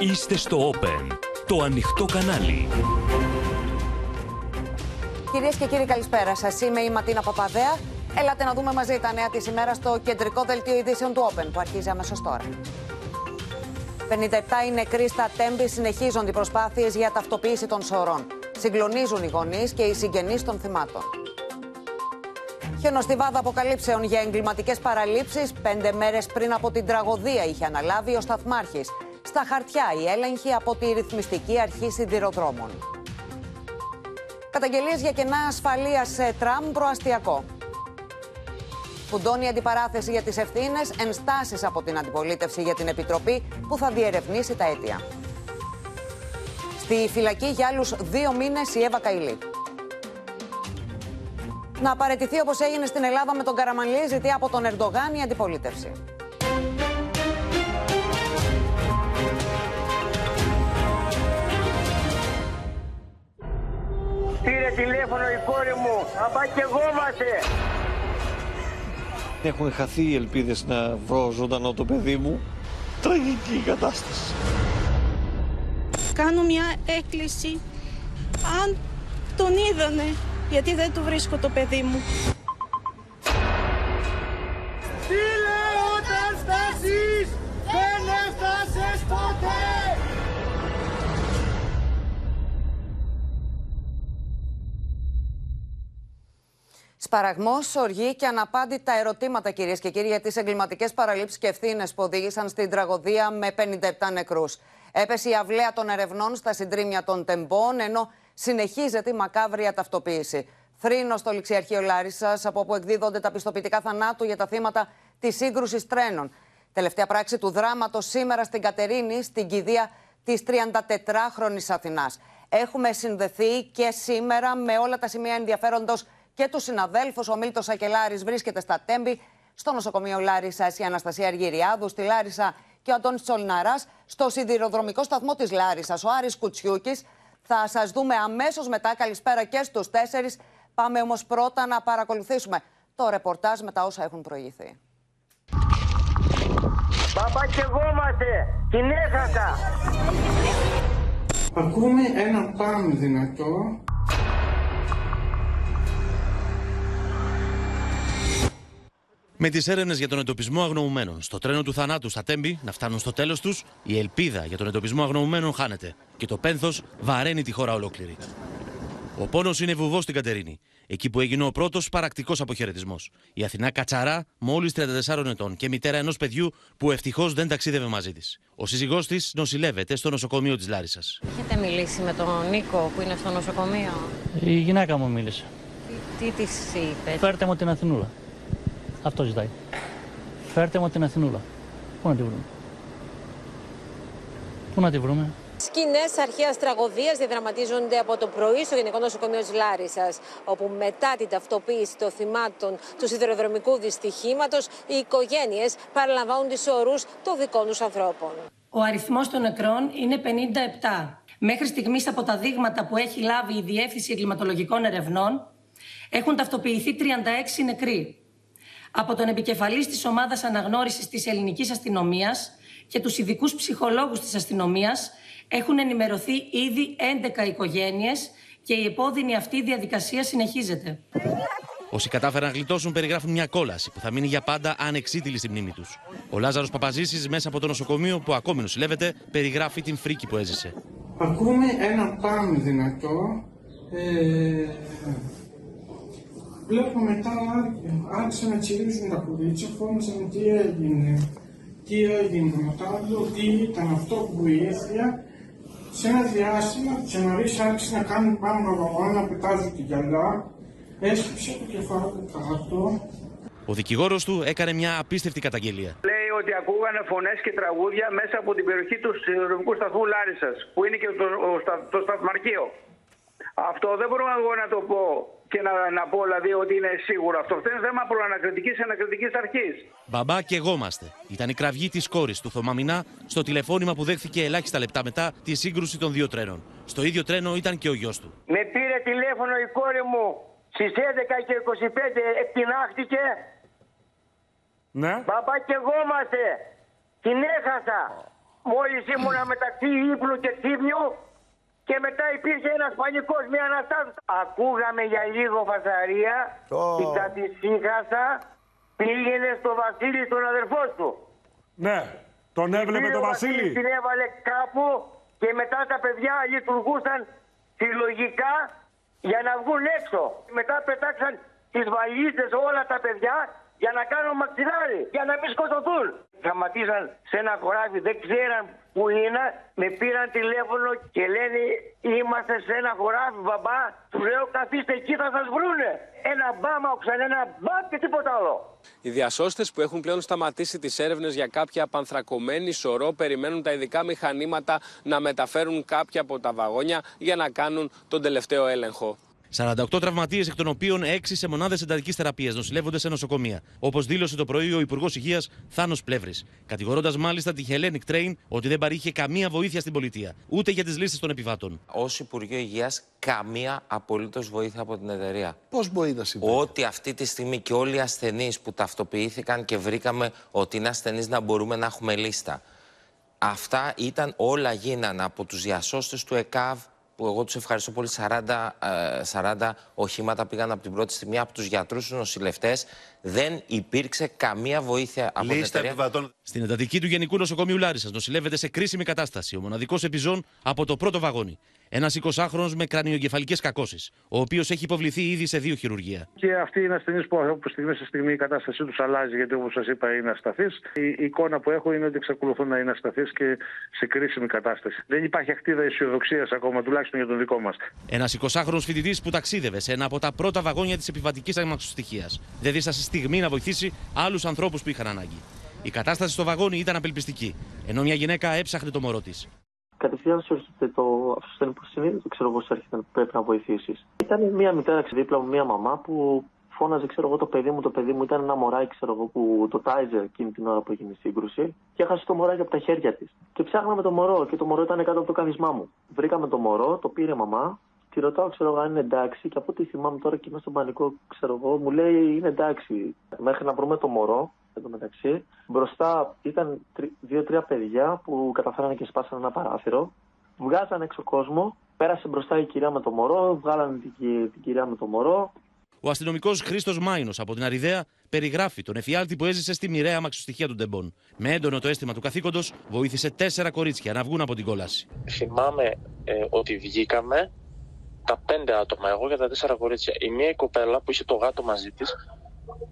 Είστε στο Open, το ανοιχτό κανάλι. Κυρίες και κύριοι καλησπέρα σας. Είμαι η Ματίνα Παπαδέα. Έλατε να δούμε μαζί τα νέα της ημέρας στο κεντρικό δελτίο ειδήσεων του Open που αρχίζει αμέσως τώρα. 57 οι νεκροί στα τέμπη συνεχίζονται οι προσπάθειες για ταυτοποίηση των σωρών. Συγκλονίζουν οι γονείς και οι συγγενείς των θυμάτων. Χιονοστιβάδα αποκαλύψεων για εγκληματικές παραλήψεις. Πέντε μέρες πριν από την τραγωδία είχε αναλάβει ο Σταθμάρχης. Στα χαρτιά η έλεγχη από τη ρυθμιστική αρχή σιδηροδρόμων. Καταγγελίες για κενά ασφαλείας σε τραμ προαστιακό. Φουντώνει αντιπαράθεση για τις ευθύνες, ενστάσεις από την αντιπολίτευση για την Επιτροπή που θα διερευνήσει τα αίτια. Στη φυλακή για άλλους δύο μήνες η Εύα Καηλή. Να παραιτηθεί όπως έγινε στην Ελλάδα με τον Καραμανλή, ζητεί από τον Ερντογάν η αντιπολίτευση. Πήρε τηλέφωνο η κόρη μου. Απά και εγώ Έχουν χαθεί οι ελπίδες να βρω ζωντανό το παιδί μου. Τραγική κατάσταση. Κάνω μια έκκληση. Αν τον είδανε, γιατί δεν του βρίσκω το παιδί μου. Στείλε όταν φτάσεις, δεν έφτασες ποτέ. Σπαραγμός, οργή και αναπάντητα ερωτήματα, κυρίες και κύριοι, για τις εγκληματικές παραλήψεις και ευθύνες που οδήγησαν στην τραγωδία με 57 νεκρούς. Έπεσε η αυλαία των ερευνών στα συντρίμια των τεμπών, ενώ συνεχίζεται η μακάβρια ταυτοποίηση. Θρήνο στο ληξιαρχείο Λάρισας, από όπου εκδίδονται τα πιστοποιητικά θανάτου για τα θύματα της σύγκρουσης τρένων. Τελευταία πράξη του δράματος σήμερα στην Κατερίνη, στην κηδεία της 34χρονη Αθηνάς. Έχουμε συνδεθεί και σήμερα με όλα τα σημεία ενδιαφέροντος και τους συναδέλφους. Ο Μίλτος Ακελάρης βρίσκεται στα Τέμπη, στο νοσοκομείο Λάρισα η Αναστασία Αργυριάδου, στη Λάρισα και ο Αντώνης Τσολναρά, στο σιδηροδρομικό σταθμό της Λάρισας, ο Άρης Κουτσιούκης. Θα σας δούμε αμέσως μετά. Καλησπέρα και στους τέσσερις. Πάμε όμως πρώτα να παρακολουθήσουμε το ρεπορτάζ με τα όσα έχουν προηγηθεί. Παπά και εγώ είμαστε. Την έχασα. Ακούμε ένα πάμε δυνατό. Με τις έρευνες για τον εντοπισμό αγνοωμένων στο τρένο του θανάτου στα Τέμπη να φτάνουν στο τέλος τους, η ελπίδα για τον εντοπισμό αγνοωμένων χάνεται και το πένθος βαραίνει τη χώρα ολόκληρη. Ο πόνος είναι βουβός στην Κατερίνη, εκεί που έγινε ο πρώτος παρακτικός αποχαιρετισμός. Η Αθηνά Κατσαρά, μόλις 34 ετών και μητέρα ενός παιδιού που ευτυχώς δεν ταξίδευε μαζί της. Ο σύζυγός της νοσηλεύεται στο νοσοκομείο της Λάρισας. Έχετε μιλήσει με τον Νίκο που είναι στο νοσοκομείο; Η γυναίκα μου μίλησε. Τι της είπες; Φέρτε μου την Αθηνούλα. Αυτό ζητάει. Φέρτε μου την Αθηνούλα. Πού να τη βρούμε; Πού να τη βρούμε; Σκηνές αρχαίας τραγωδίας διαδραματίζονται από το πρωί στο Γενικό Νοσοκομείο της Λάρισας, όπου μετά την ταυτοποίηση των θυμάτων του σιδηροδρομικού δυστυχήματος, οι οικογένειες παραλαμβάνουν τις ορού των δικών τους ανθρώπων. Ο αριθμός των νεκρών είναι 57. Μέχρι στιγμής από τα δείγματα που έχει λάβει η Διεύθυνση Εγκληματολογικών Ερευνών έχουν ταυτοποιηθεί 36 νεκροί. Από τον επικεφαλής της ομάδας αναγνώρισης της ελληνικής αστυνομίας και τους ειδικούς ψυχολόγους της αστυνομίας έχουν ενημερωθεί ήδη 11 οικογένειες και η επώδυνη αυτή διαδικασία συνεχίζεται. Όσοι κατάφεραν να γλιτώσουν περιγράφουν μια κόλαση που θα μείνει για πάντα ανεξίτηλη στη μνήμη τους. Ο Λάζαρος Παπαζήσης, μέσα από το νοσοκομείο που ακόμη νοσηλεύεται, περιγράφει την φρίκη που έζησε. Ακούμε ένα πάμε δυνατό. Ε, βλέπω μετά άρχισαν να τσιρίζουν τα κουβίτσια, φώνησαν τι έγινε. Τι έγινε μετά, λέω τι ήταν αυτό που ήρθε. Σε ένα διάστημα, τι νωρίς άρχισε να κάνουν πάνω από να πετάζουν τη γυαλιά. Έσκυψε το κεφάλι του κάτω. Ο δικηγόρος του έκανε μια απίστευτη καταγγελία. Λέει ότι ακούγανε φωνές και τραγούδια μέσα από την περιοχή του σιδηροδρομικού σταθμού Λάρισας, που είναι και το, ο, στα- το σταθμαρχείο. Αυτό δεν μπορώ εγώ να το πω και να, να πω δηλαδή ότι είναι σίγουρο. Αυτό Αυτό είναι θέμα προανακριτικής ανακριτικής αρχής. Μπαμπά και εγώ είμαστε. Ήταν η κραυγή της κόρης του Θωμαμινά στο τηλεφώνημα που δέχθηκε ελάχιστα λεπτά μετά τη σύγκρουση των δύο τρένων. Στο ίδιο τρένο ήταν και ο γιος του. Με πήρε τηλέφωνο η κόρη μου στις 11 και 25 εκτινάχτηκε. Ναι. Μπαμπά και εγώ είμαστε. Την έχασα. Μόλις ήμουνα μεταξύ ύπνου και ξύπνιου και μετά υπήρχε ένας πανικός, μια αναστάτωση. Ακούγαμε για λίγο φασαρία, Oh. την κατησύχασα, πήγαινε στο Βασίλη τον αδερφό του. Ναι, τον έβλεπε Πήρε τον ο Βασίλης. Την έβαλε κάπου και μετά τα παιδιά λειτουργούσαν συλλογικά για να βγουν έξω. Μετά πετάξαν τις βαλίτσες όλα τα παιδιά για να κάνουν μαξιλάρι, για να μην σκοτωθούν. Σταματήσαν σε ένα χωράφι, δεν ξέραν που είναι, με πήραν τηλέφωνο και λένε είμαστε σε ένα χωράφι μπαμπά. Του λέω καθίστε εκεί θα σας βρούνε. Ένα μπαμ άκουσαν, ένα μπαμ και τίποτα άλλο. Οι διασώστες που έχουν πλέον σταματήσει τις έρευνες για κάποια απανθρακωμένη σωρό περιμένουν τα ειδικά μηχανήματα να μεταφέρουν κάποια από τα βαγόνια για να κάνουν τον τελευταίο έλεγχο. 48 τραυματίες, εκ των οποίων 6 σε μονάδες εντατικής θεραπείας νοσηλεύονται σε νοσοκομεία. Όπως δήλωσε το πρωί ο Υπουργός Υγείας Θάνος Πλεύρης. Κατηγορώντας μάλιστα τη Hellenic Train ότι δεν παρήχε καμία βοήθεια στην πολιτεία, ούτε για τις λίστες των επιβάτων. Ω Υπουργείο Υγείας, καμία απολύτως βοήθεια από την εταιρεία. Πώς μπορεί να συμβεί. Ότι αυτή τη στιγμή και όλοι οι ασθενείς που ταυτοποιήθηκαν και βρήκαμε ότι είναι ασθενείς να μπορούμε να έχουμε λίστα. Αυτά ήταν όλα γίνανε από τους διασώστες του ΕΚΑΒ που εγώ τους ευχαριστώ πολύ 40, ε, 40 οχήματα πήγαν από την πρώτη στιγμή από τους γιατρούς τους νοσηλευτές δεν υπήρξε καμία βοήθεια από την εταιρεία. Στην εντατική του Γενικού Νοσοκομείου Λάρισας νοσηλεύεται σε κρίσιμη κατάσταση ο μοναδικός επιζών από το πρώτο βαγόνι. Ένας 20χρονο με κρανιογκεφαλικές κακώσεις, ο οποίος έχει υποβληθεί ήδη σε δύο χειρουργεία. Και αυτοί είναι ασθενεί που από στιγμή σε στιγμή η κατάστασή τους αλλάζει, γιατί όπως σας είπα είναι ασταθής. Η εικόνα που έχω είναι ότι εξακολουθούν να είναι ασταθείς και σε κρίσιμη κατάσταση. Δεν υπάρχει ακτίδα αισιοδοξίας ακόμα, τουλάχιστον για τον δικό μας. Ένας 20χρονο φοιτητής που ταξίδευε σε ένα από τα πρώτα βαγόνια της επιβατικής αμαξοστοιχεία. Δεν δίστασε στιγμή να βοηθήσει άλλους ανθρώπους που είχαν ανάγκη. Η κατάσταση στο βαγόνι ήταν απελπιστική, ενώ μια γυναίκα έψαχνε το μωρό της. Κατευθείαν σου έρχεται το ασθενή που συνήθω ξέρω εγώ σου έρχεται πρέπει να βοηθήσεις. Ήταν μια μητέρα δίπλα μου, μια μαμά που φώναζε, ξέρω εγώ, το παιδί μου. Το παιδί μου ήταν ένα μωράκι, ξέρω εγώ, που το τάιζε εκείνη την ώρα που έγινε η σύγκρουση και έχασε το μωράκι από τα χέρια της. Και ψάχναμε το μωρό και το μωρό ήταν κάτω από το κάθισμά μου. Βρήκαμε το μωρό, το πήρε η μαμά, τη ρωτάω, ξέρω εγώ, αν είναι εντάξει και από ό,τι θυμάμαι τώρα και είμαι στον πανικό, ξέρω εγώ, μου λέει είναι εντάξει. Μέχρι να βρούμε το μωρό, εν τω μεταξύ, μπροστά ήταν δύο-τρία παιδιά που καταφέρανε και σπάσανε ένα παράθυρο. Βγάζανε έξω κόσμο, πέρασε μπροστά η κυρία με το μωρό, βγάλανε την, κυ- την κυρία με το μωρό. Ο αστυνομικός Χρήστος Μάινος από την Αριδαία περιγράφει τον εφιάλτη που έζησε στη μοιραία αμαξοστοιχεία του Ντεμπών. Με έντονο το αίσθημα του καθήκοντος, βοήθησε τέσσερα κορίτσια να βγουν από την κόλαση. Θυμάμαι ε, ότι βγήκαμε τα πέντε άτομα, εγώ και τα τέσσερα κορίτσια. Η μία η κοπέλα που είχε το γάτο μαζί της,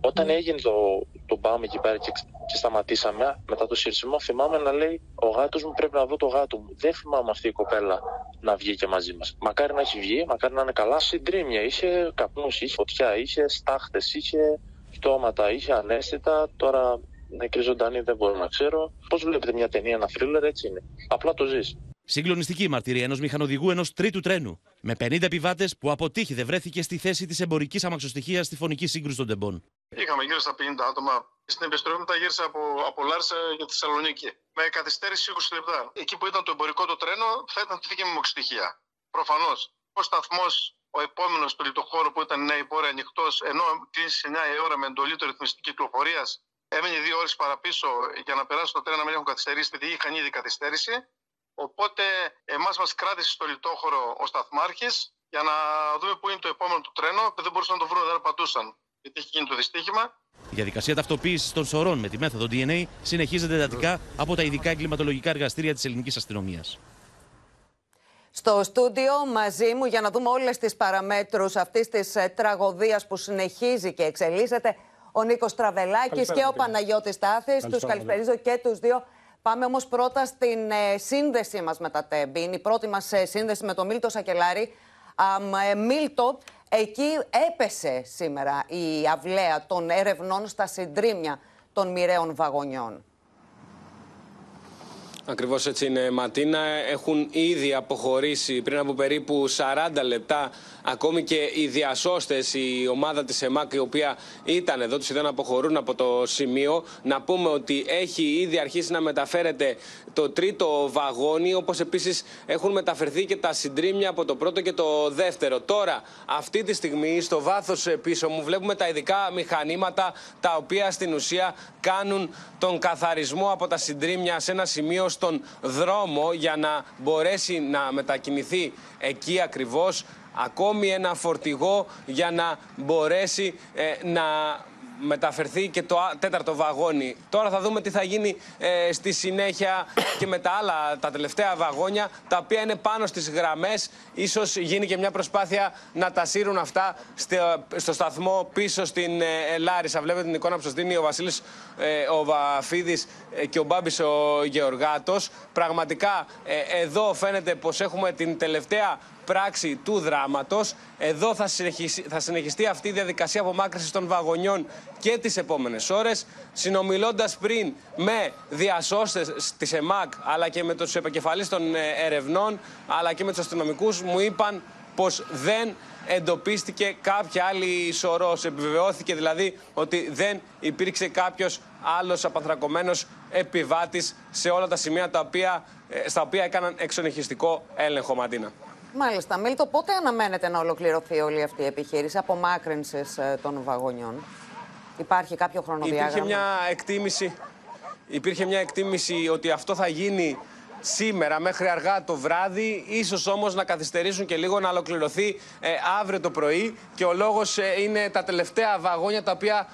όταν έγινε το, το μπαμ εκεί πέρα και, και σταματήσαμε μετά το σύρσιμο, θυμάμαι να λέει: Ο γάτος μου πρέπει να δω το γάτο μου. Δεν θυμάμαι αυτή η κοπέλα να βγει και μαζί μας. Μακάρι να έχει βγει, μακάρι να είναι καλά. Συντρίμια, είχε καπνούς, είχε φωτιά, είχε στάχτες, είχε πτώματα, είχε ανέστητα. Τώρα νεκρή ζωντανή δεν μπορώ να ξέρω. Πώς βλέπετε μια ταινία, ένα θρίλερ, έτσι είναι. Απλά το ζεις. Συγκλονιστική η μαρτυρία ενός μηχανοδηγού ενός τρίτου τρένου. Με 50 επιβάτες που αποτύχει δεν βρέθηκε στη θέση της εμπορικής αμαξοστοιχεία στη φωνική σύγκρουση των Ντεμπών. Είχαμε γύρω στα 50 άτομα. Στην επιστροφή μετά γύρισα από, από Λάρισα για τη Θεσσαλονίκη. Με καθυστέρηση 20 λεπτά. Εκεί που ήταν το εμπορικό το τρένο θα ήταν τη δική μου μοξιστοιχεία. Προφανώς. Ο σταθμός, ο επόμενος του λιτοχώρου που ήταν νέη πόρε ανοιχτός, ενώ κλείσει 9 η ώρα με εντολή του ρυθμιστική κυκλοφορίας, έμενε δύο ώρες παραπίσω για να περάσει το τρένο να μην έχουν καθυστερήσει, γιατί είχαν ήδη καθυστέρηση. Οπότε εμάς μας κράτησε στο λιτόχωρο ο σταθμάρχης για να δούμε πού είναι το επόμενο του τρένο. Δεν μπορούσαν να το βρουν, δεν απαντούσαν. Γιατί έχει γίνει το δυστύχημα. Η διαδικασία ταυτοποίησης των σωρών με τη μέθοδο DNA συνεχίζεται εντατικά από τα ειδικά εγκληματολογικά εργαστήρια της ελληνικής αστυνομίας. Στο στούντιο μαζί μου για να δούμε όλες τις παραμέτρους αυτής της ε, τραγωδίας που συνεχίζει και εξελίσσεται ο Νίκος Τραβελάκης Καλησπέρα, και ο κύριε. Παναγιώτης Στάθης. Τους Καλησπέρα, καλησπερίζω και τους δύο. Πάμε όμως πρώτα στην ε, σύνδεσή μας με τα Τέμπη. Είναι η πρώτη μας ε, σύνδεση με τον Μίλτο Σακελάρη. Αμ, ε, Μίλτο, εκεί έπεσε σήμερα η αυλαία των ερευνών στα συντρίμια των μοιραίων βαγονιών. Ακριβώς έτσι είναι, Ματίνα. Έχουν ήδη αποχωρήσει πριν από περίπου 40 λεπτά ακόμη και οι διασώστες, η ομάδα της ΕΜΑΚ, η οποία ήταν εδώ, τους είδαν να αποχωρούν από το σημείο. Να πούμε ότι έχει ήδη αρχίσει να μεταφέρεται το τρίτο βαγόνι, όπως επίσης έχουν μεταφερθεί και τα συντρίμια από το πρώτο και το δεύτερο. Τώρα, αυτή τη στιγμή, στο βάθος πίσω μου, βλέπουμε τα ειδικά μηχανήματα τα οποία στην ουσία κάνουν τον καθαρισμό από τα συντρίμια σε ένα σημείο στον δρόμο για να μπορέσει να μετακινηθεί εκεί ακριβώς ακόμη ένα φορτηγό για να μπορέσει ε, να μεταφερθεί και το τέταρτο βαγόνι. Τώρα θα δούμε τι θα γίνει ε, στη συνέχεια και με τα άλλα, τα τελευταία βαγόνια, τα οποία είναι πάνω στις γραμμές. Ίσως γίνει και μια προσπάθεια να τα σύρουν αυτά στο, σταθμό πίσω στην ε, Λάρισα. Βλέπετε την εικόνα που σας δίνει ο Βασίλης ε, ο Βαφίδης ε, και ο Μπάμπης ο Γεωργάτος. Πραγματικά εδώ φαίνεται πως έχουμε την τελευταία πράξη του δράματος. Εδώ θα, θα συνεχιστεί αυτή η διαδικασία απομάκρυνσης των βαγονιών και τις επόμενες ώρες. Συνομιλώντας πριν με διασώστες της ΕΜΑΚ αλλά και με τους επικεφαλείς των ε, ερευνών αλλά και με τους αστυνομικούς μου είπαν πως δεν εντοπίστηκε κάποια άλλη σωρός. Επιβεβαιώθηκε δηλαδή ότι δεν υπήρξε κάποιος άλλος απανθρακωμένος επιβάτης σε όλα τα σημεία τα οποία, ε, στα οποία έκαναν εξονυχιστικό έλεγχο, Μαντίνα. Μάλιστα. Μίλτο, πότε αναμένεται να ολοκληρωθεί όλη αυτή η επιχείρηση απομάκρυνσης ε, των βαγονιών; Υπάρχει κάποιο χρονοδιάγραμμα; Υπήρχε μια εκτίμηση, υπήρχε μια εκτίμηση ότι αυτό θα γίνει σήμερα μέχρι αργά το βράδυ, ίσως όμως να καθυστερήσουν και λίγο να ολοκληρωθεί ε, αύριο το πρωί και ο λόγος ε, είναι τα τελευταία βαγόνια τα οποία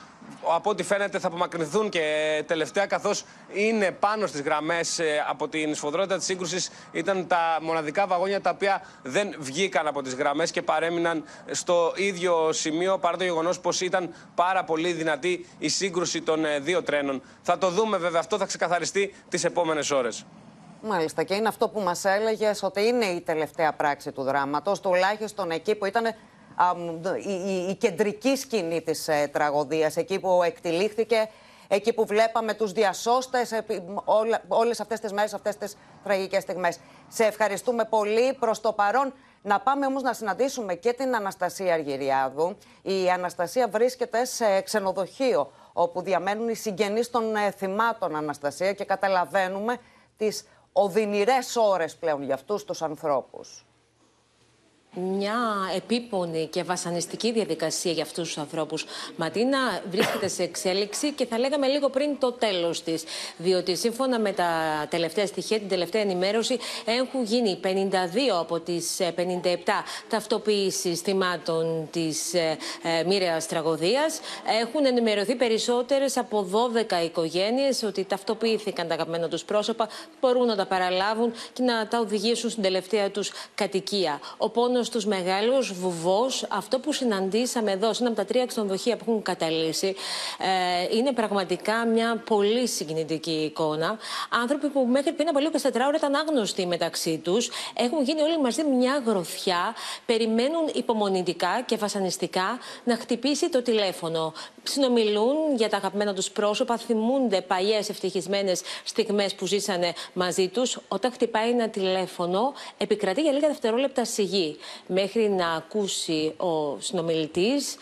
από ό,τι φαίνεται θα απομακρυνθούν και τελευταία καθώς είναι πάνω στις γραμμές ε, από την σφοδρότητα της σύγκρουσης ήταν τα μοναδικά βαγόνια τα οποία δεν βγήκαν από τις γραμμές και παρέμειναν στο ίδιο σημείο παρά το γεγονός πως ήταν πάρα πολύ δυνατή η σύγκρουση των ε, δύο τρένων. Θα το δούμε βέβαια αυτό θα ξεκαθαριστεί τις επόμενες ώρες. Μάλιστα και είναι αυτό που μας έλεγες ότι είναι η τελευταία πράξη του δράματος τουλάχιστον εκεί που ήταν η, η, κεντρική σκηνή της ε, τραγωδίας, εκεί που εκτελήχθηκε, εκεί που βλέπαμε τους διασώστες όλα, όλες αυτές τις μέρες, αυτές τις τραγικές στιγμές. Σε ευχαριστούμε πολύ προς το παρόν. Να πάμε όμως να συναντήσουμε και την Αναστασία Αργυριάδου. Η Αναστασία βρίσκεται σε ξενοδοχείο, όπου διαμένουν οι συγγενείς των ε, θυμάτων Αναστασία και καταλαβαίνουμε τις οδυνηρές ώρες πλέον για αυτούς τους ανθρώπους μια επίπονη και βασανιστική διαδικασία για αυτούς τους ανθρώπους. Ματίνα βρίσκεται σε εξέλιξη και θα λέγαμε λίγο πριν το τέλος της. Διότι σύμφωνα με τα τελευταία στοιχεία, την τελευταία ενημέρωση, έχουν γίνει 52 από τις 57 ε, ταυτοποιήσεις θυμάτων της ε, ε, μοίραιας τραγωδίας. Έχουν ενημερωθεί περισσότερες από 12 οικογένειες ότι ταυτοποιήθηκαν τα αγαπημένα τους πρόσωπα, μπορούν να τα παραλάβουν και να τα οδηγήσουν στην τελευταία τους κατοικία. Ο πόνος στους μεγάλους βουβός, αυτό που συναντήσαμε εδώ, σε ένα από τα τρία ξενοδοχεία που έχουν καταλύσει, ε, είναι πραγματικά μια πολύ συγκινητική εικόνα. Άνθρωποι που μέχρι πριν από λίγο 24 ώρα ήταν άγνωστοι μεταξύ τους, έχουν γίνει όλοι μαζί μια γροθιά, περιμένουν υπομονητικά και βασανιστικά να χτυπήσει το τηλέφωνο. Συνομιλούν για τα αγαπημένα τους πρόσωπα, θυμούνται παλιές ευτυχισμένες στιγμές που ζήσανε μαζί τους. Όταν χτυπάει ένα τηλέφωνο, επικρατεί για λίγα δευτερόλεπτα σιγή μέχρι να ακούσει ο συνομιλητής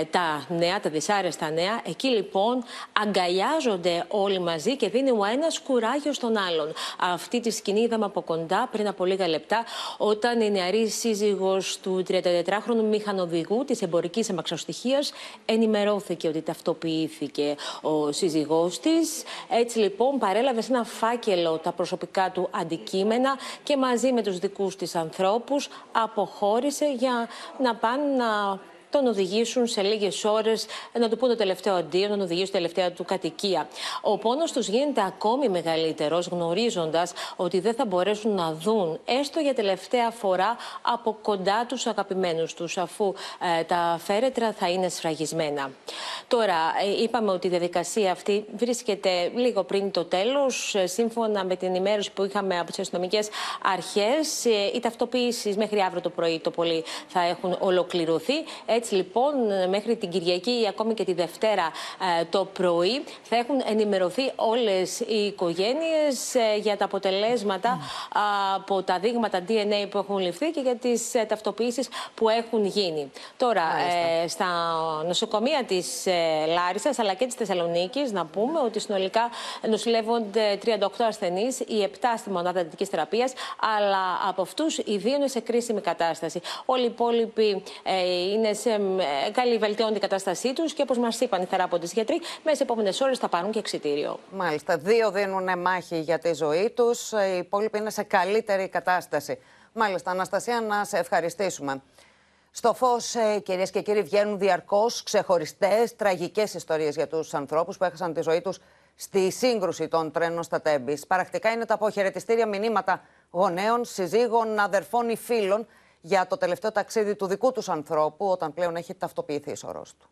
ε, τα νέα, τα δυσάρεστα νέα. Εκεί λοιπόν αγκαλιάζονται όλοι μαζί και δίνει ο ένας κουράγιο στον άλλον. Αυτή τη σκηνή είδαμε από κοντά πριν από λίγα λεπτά όταν η νεαρή σύζυγος του 34χρονου μηχανοδηγού της εμπορικής αμαξοστοιχίας ενημερώθηκε ότι ταυτοποιήθηκε ο σύζυγός της. Έτσι λοιπόν παρέλαβε σε ένα φάκελο τα προσωπικά του αντικείμενα και μαζί με τους δικούς της ανθρώπους αποχώρησε για να πάνε να τον οδηγήσουν σε λίγες ώρες να του πούν το τελευταίο αντίο, να τον οδηγήσουν τελευταία του κατοικία. Ο πόνος τους γίνεται ακόμη μεγαλύτερος, γνωρίζοντας ότι δεν θα μπορέσουν να δουν έστω για τελευταία φορά από κοντά τους αγαπημένους τους, αφού ε, τα φέρετρα θα είναι σφραγισμένα. Τώρα, ε, είπαμε ότι η διαδικασία αυτή βρίσκεται λίγο πριν το τέλος. Ε, σύμφωνα με την ενημέρωση που είχαμε από τις αστυνομικές αρχές, οι ταυτοποιήσει μέχρι αύριο το πρωί το πολύ θα έχουν ολοκληρωθεί. Έτσι λοιπόν μέχρι την Κυριακή ή ακόμη και τη Δευτέρα ε, το πρωί θα έχουν ενημερωθεί όλες οι οικογένειες ε, για τα αποτελέσματα από τα δείγματα DNA που έχουν ληφθεί και για τις ε, ταυτοποιήσεις που έχουν γίνει. Τώρα, στα νοσοκομεία της Λάρισας αλλά και της Θεσσαλονίκης να πούμε ότι συνολικά νοσηλεύονται 38 ασθενείς, οι 7 στη μονάδα δυτικής θεραπείας, αλλά από αυτούς οι δύο είναι σε κρίσιμη κατάσταση. Όλοι οι υπόλοιποι είναι σε ε, καλή βελτιώνει η κατάστασή τους και όπως μας είπαν οι θεράποντες γιατροί, μέσα σε επόμενες ώρες θα πάρουν και εξητήριο. Μάλιστα. Δύο δίνουν μάχη για τη ζωή τους. Οι υπόλοιποι είναι σε καλύτερη κατάσταση. Μάλιστα, Αναστασία, να σε ευχαριστήσουμε. Στο φως, ε, κυρίες και κύριοι, βγαίνουν διαρκώς ξεχωριστές, τραγικές ιστορίες για τους ανθρώπους που έχασαν τη ζωή τους στη σύγκρουση των τρένων στα Τέμπης. Παρακτικά είναι τα αποχαιρετιστήρια μηνύματα γονέων, συζύγων, αδερφών ή φίλων για το τελευταίο ταξίδι του δικού τους ανθρώπου, όταν πλέον έχει ταυτοποιηθεί η σωρός του.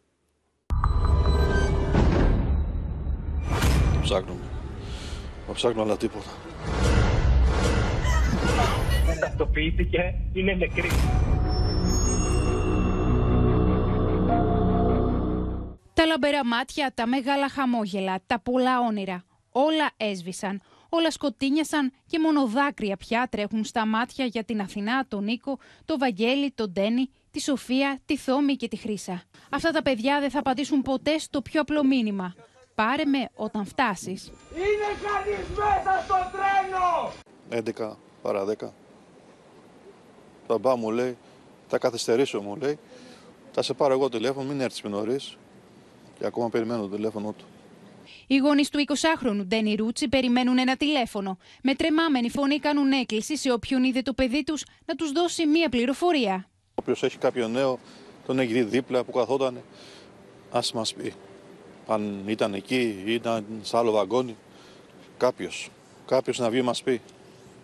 Ψάχνουμε. Θα ψάχνω αλλά τίποτα. Ταυτοποιήθηκε, είναι νεκρή. Τα λαμπερά μάτια, τα μεγάλα χαμόγελα, τα πολλά όνειρα. Όλα έσβησαν. Όλα σκοτίνιασαν και μόνο δάκρυα πια τρέχουν στα μάτια για την Αθηνά, τον Νίκο, τον Βαγγέλη, τον Ντένι, τη Σοφία, τη Θόμη και τη Χρύσα. Αυτά τα παιδιά δεν θα απαντήσουν ποτέ στο πιο απλό μήνυμα. Πάρε με όταν φτάσεις. Είναι κανείς μέσα στο τρένο! 11 παρά 10. Θα μπα μου λέει, θα καθυστερήσω μου λέει. Θα σε πάρω εγώ τηλέφωνο, μην έρθεις νωρίς. Και ακόμα περιμένω το τηλέφωνο του. Οι γονείς του 20χρονου Ντένι Ρούτσι περιμένουν ένα τηλέφωνο. Με τρεμάμενη φωνή κάνουν έκκληση σε όποιον είδε το παιδί τους να τους δώσει μία πληροφορία. Όποιος έχει κάποιο νέο, τον έχει δει δίπλα που καθόταν, ας μας πει. Αν ήταν εκεί ή ήταν σε άλλο βαγόνι, κάποιος. Κάποιος να βγει μας πει.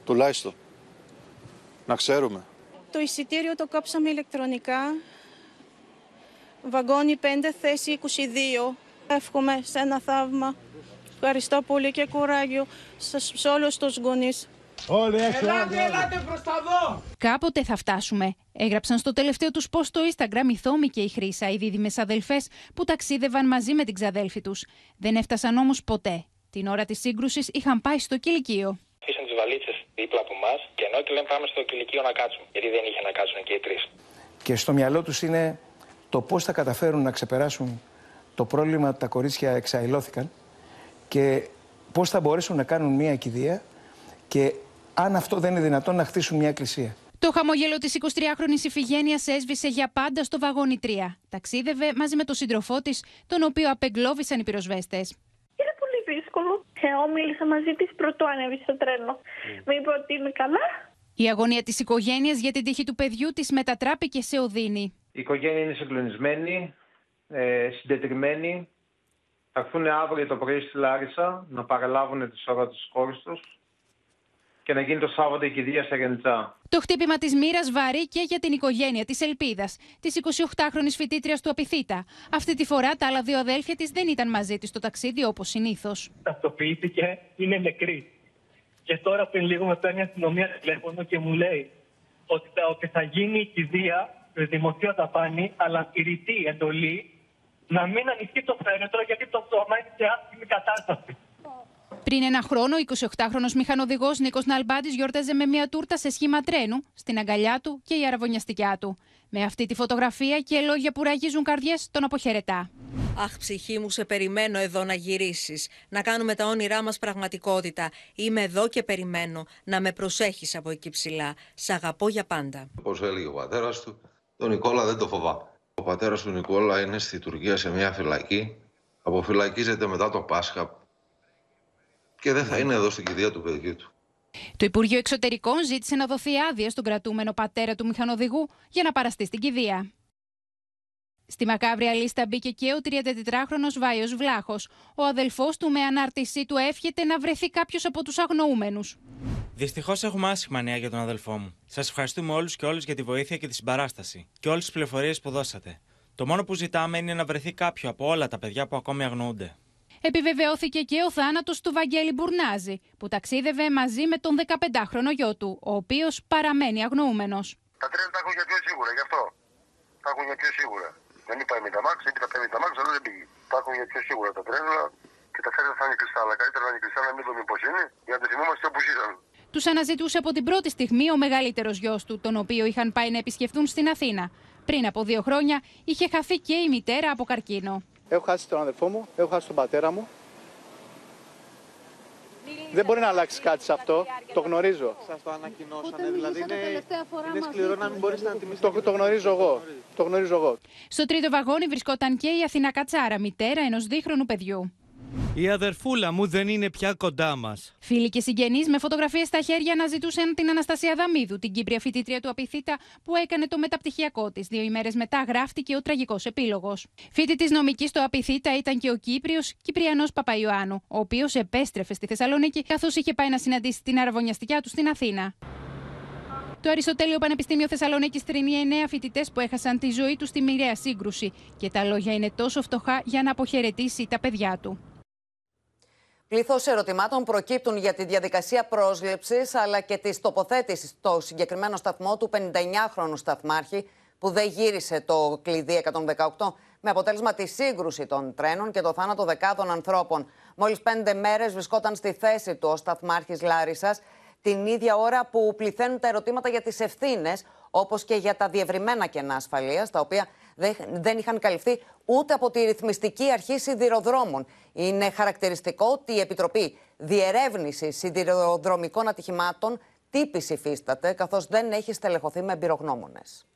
Τουλάχιστον. Να ξέρουμε. Το εισιτήριο το κάψαμε ηλεκτρονικά. Βαγόνι 5, θέση 22. Εύχομαι σε ένα θαύμα. Ευχαριστώ πολύ και κουράγιο σε όλους τους γονείς. Όλοι έξω, ελάτε, ελάτε προς τα δω! Κάποτε θα φτάσουμε. Έγραψαν στο τελευταίο τους post στο Instagram η Θόμη και η Χρύσα, οι δίδυμες αδελφές που ταξίδευαν μαζί με την ξαδέλφη τους. Δεν έφτασαν όμως ποτέ. Την ώρα της σύγκρουσης είχαν πάει στο κηλικείο. Αφήσαν τις βαλίτσες δίπλα από εμάς και ενώ και λέμε πάμε στο κηλικείο να κάτσουμε. Γιατί δεν είχε να κάτσουν και οι τρεις. Και στο μυαλό τους είναι το πώς θα καταφέρουν να ξεπεράσουν το πρόβλημα ότι τα κορίτσια εξαϊλώθηκαν και πώς θα μπορέσουν να κάνουν μια κηδεία και αν αυτό δεν είναι δυνατόν να χτίσουν μια εκκλησία. Το χαμόγελο της 23χρονη Ιφηγένειας έσβησε για πάντα στο βαγόνι 3. Ταξίδευε μαζί με τον σύντροφό της, τον οποίο απεγκλώβησαν οι πυροσβέστες. Είναι πολύ δύσκολο. Εγώ μίλησα μαζί της πρωτού ανέβη στο τρένο. Mm. Μου είπε ότι είμαι καλά. Η αγωνία της οικογένειας για την τύχη του παιδιού της μετατράπηκε σε οδύνη. Η οικογένεια είναι συγκλονισμένη ε, συντετριμένοι θα έρθουν αύριο το πρωί στη Λάρισα να παραλάβουν τη ώρα της κόρης τους και να γίνει το Σάββατο η κηδεία σε Ρεντζά. Το χτύπημα της μοίρας βαρύ και για την οικογένεια της Ελπίδας, της 28χρονη φοιτήτριας του Απιθύτα. Αυτή τη φορά τα άλλα δύο αδέλφια της δεν ήταν μαζί της στο ταξίδι όπως συνήθως. Ταυτοποιήθηκε, είναι νεκρή. Και τώρα πριν λίγο με παίρνει η αστυνομία τηλέφωνο και μου λέει ότι θα, ότι θα γίνει η κηδεία, το δημοσίο θα πάνει, αλλά η ρητή εντολή να μην ανοιχτεί το φέρετρο γιατί το σώμα είναι σε άσχημη κατάσταση. Πριν ένα χρόνο, ο 28χρονο μηχανοδηγός Νίκος Ναλμπάντης γιόρταζε με μια τούρτα σε σχήμα τρένου στην αγκαλιά του και η αραβωνιαστικιά του. Με αυτή τη φωτογραφία και λόγια που ραγίζουν καρδιές, τον αποχαιρετά. Αχ, ψυχή μου, σε περιμένω εδώ να γυρίσεις. Να κάνουμε τα όνειρά μας πραγματικότητα. Είμαι εδώ και περιμένω. Να με προσέχεις από εκεί ψηλά. Σ' αγαπώ για πάντα. Όπως έλεγε ο πατέρας του, τον Νικόλα δεν το φοβάμαι. Ο πατέρας του Νικόλα είναι στη Τουρκία σε μια φυλακή. Αποφυλακίζεται μετά το Πάσχα και δεν θα είναι εδώ στην κηδεία του παιδιού του. Το Υπουργείο Εξωτερικών ζήτησε να δοθεί άδεια στον κρατούμενο πατέρα του μηχανοδηγού για να παραστεί στην κηδεία. Στη μακάβρια λίστα μπήκε και ο 34χρονος Βάιος Βλάχος. Ο αδελφός του με ανάρτησή του εύχεται να βρεθεί κάποιος από τους αγνοούμενους. Δυστυχώς έχουμε άσχημα νέα για τον αδελφό μου. Σας ευχαριστούμε όλους και όλες για τη βοήθεια και τη συμπαράσταση και όλες τις πληροφορίες που δώσατε. Το μόνο που ζητάμε είναι να βρεθεί κάποιο από όλα τα παιδιά που ακόμη αγνοούνται. Επιβεβαιώθηκε και ο θάνατος του Βαγγέλη Μπουρνάζη, που ταξίδευε μαζί με τον 15χρονο γιο του, ο οποίος παραμένει αγνοούμενος. Τα τρένα τα έχουν για πιο σίγουρα, γι' αυτό. Τα έχουν για πιο σίγουρα. Δεν είπα η Μάξ, είπε τα Μάξ, αλλά δεν πήγε. Τα έχουν για πιο σίγουρα τα τρένα και τα φέρνουν θα είναι κλειστά. Αλλά καλύτερα να είναι κλειστά να μην δούμε πώς είναι, για να το θυμόμαστε όπου ζήσαν. Τους αναζητούσε από την πρώτη στιγμή ο μεγαλύτερος γιος του, τον οποίο είχαν πάει να επισκεφτούν στην Αθήνα. Πριν από δύο χρόνια είχε χαθεί και η μητέρα από καρκίνο. Έχω χάσει τον αδερφό μου, έχω χάσει τον πατέρα μου. Δεν μπορεί να αλλάξει κάτι σε αυτό. Το γνωρίζω. Σας το ανακοινώσανε, δηλαδή είναι, είναι σκληρό να μην μπορείς να τιμήσεις. Το, το γνωρίζω εγώ. Το γνωρίζω εγώ. Στο τρίτο βαγόνι βρισκόταν και η Αθηνά Κατσάρα, μητέρα ενός δίχρονου παιδιού. Η αδερφούλα μου δεν είναι πια κοντά μας. Φίλοι και συγγενείς με φωτογραφίες στα χέρια αναζητούσαν την Αναστασία Δαμίδου, την Κύπρια φοιτήτρια του Απιθύτα, που έκανε το μεταπτυχιακό της. Δύο ημέρες μετά γράφτηκε ο τραγικός επίλογος. Φοιτητής νομικής στο Απιθύτα ήταν και ο Κύπριος Κυπριανός Παπαϊωάννου, ο οποίος επέστρεφε στη Θεσσαλονίκη καθώς είχε πάει να συναντήσει την αραβωνιαστικιά του στην Αθήνα. Το Αριστοτέλειο Πανεπιστήμιο Θεσσαλονίκης τρινεί εννέα φοιτητές που έχασαν τη ζωή τους στη μοιραία σύγκρουση. Και τα λόγια είναι τόσο φτωχά για να αποχαιρετήσει τα παιδιά του. Πλήθος ερωτημάτων προκύπτουν για τη διαδικασία πρόσληψης αλλά και της τοποθέτησης στο συγκεκριμένο σταθμό του 59χρονου σταθμάρχη που δεν γύρισε το κλειδί 118 με αποτέλεσμα τη σύγκρουση των τρένων και το θάνατο δεκάδων ανθρώπων. Μόλις πέντε μέρες βρισκόταν στη θέση του ο σταθμάρχης Λάρισας, την ίδια ώρα που πληθαίνουν τα ερωτήματα για τις ευθύνες, όπως και για τα διευρυμένα κενά ασφαλείας, τα οποία δεν είχαν καλυφθεί ούτε από τη ρυθμιστική αρχή σιδηροδρόμων. Είναι χαρακτηριστικό ότι η Επιτροπή Διερεύνηση Σιδηροδρομικών Ατυχημάτων τύπηση υφίσταται, καθώς δεν έχει στελεχωθεί με εμπειρογνώμονες.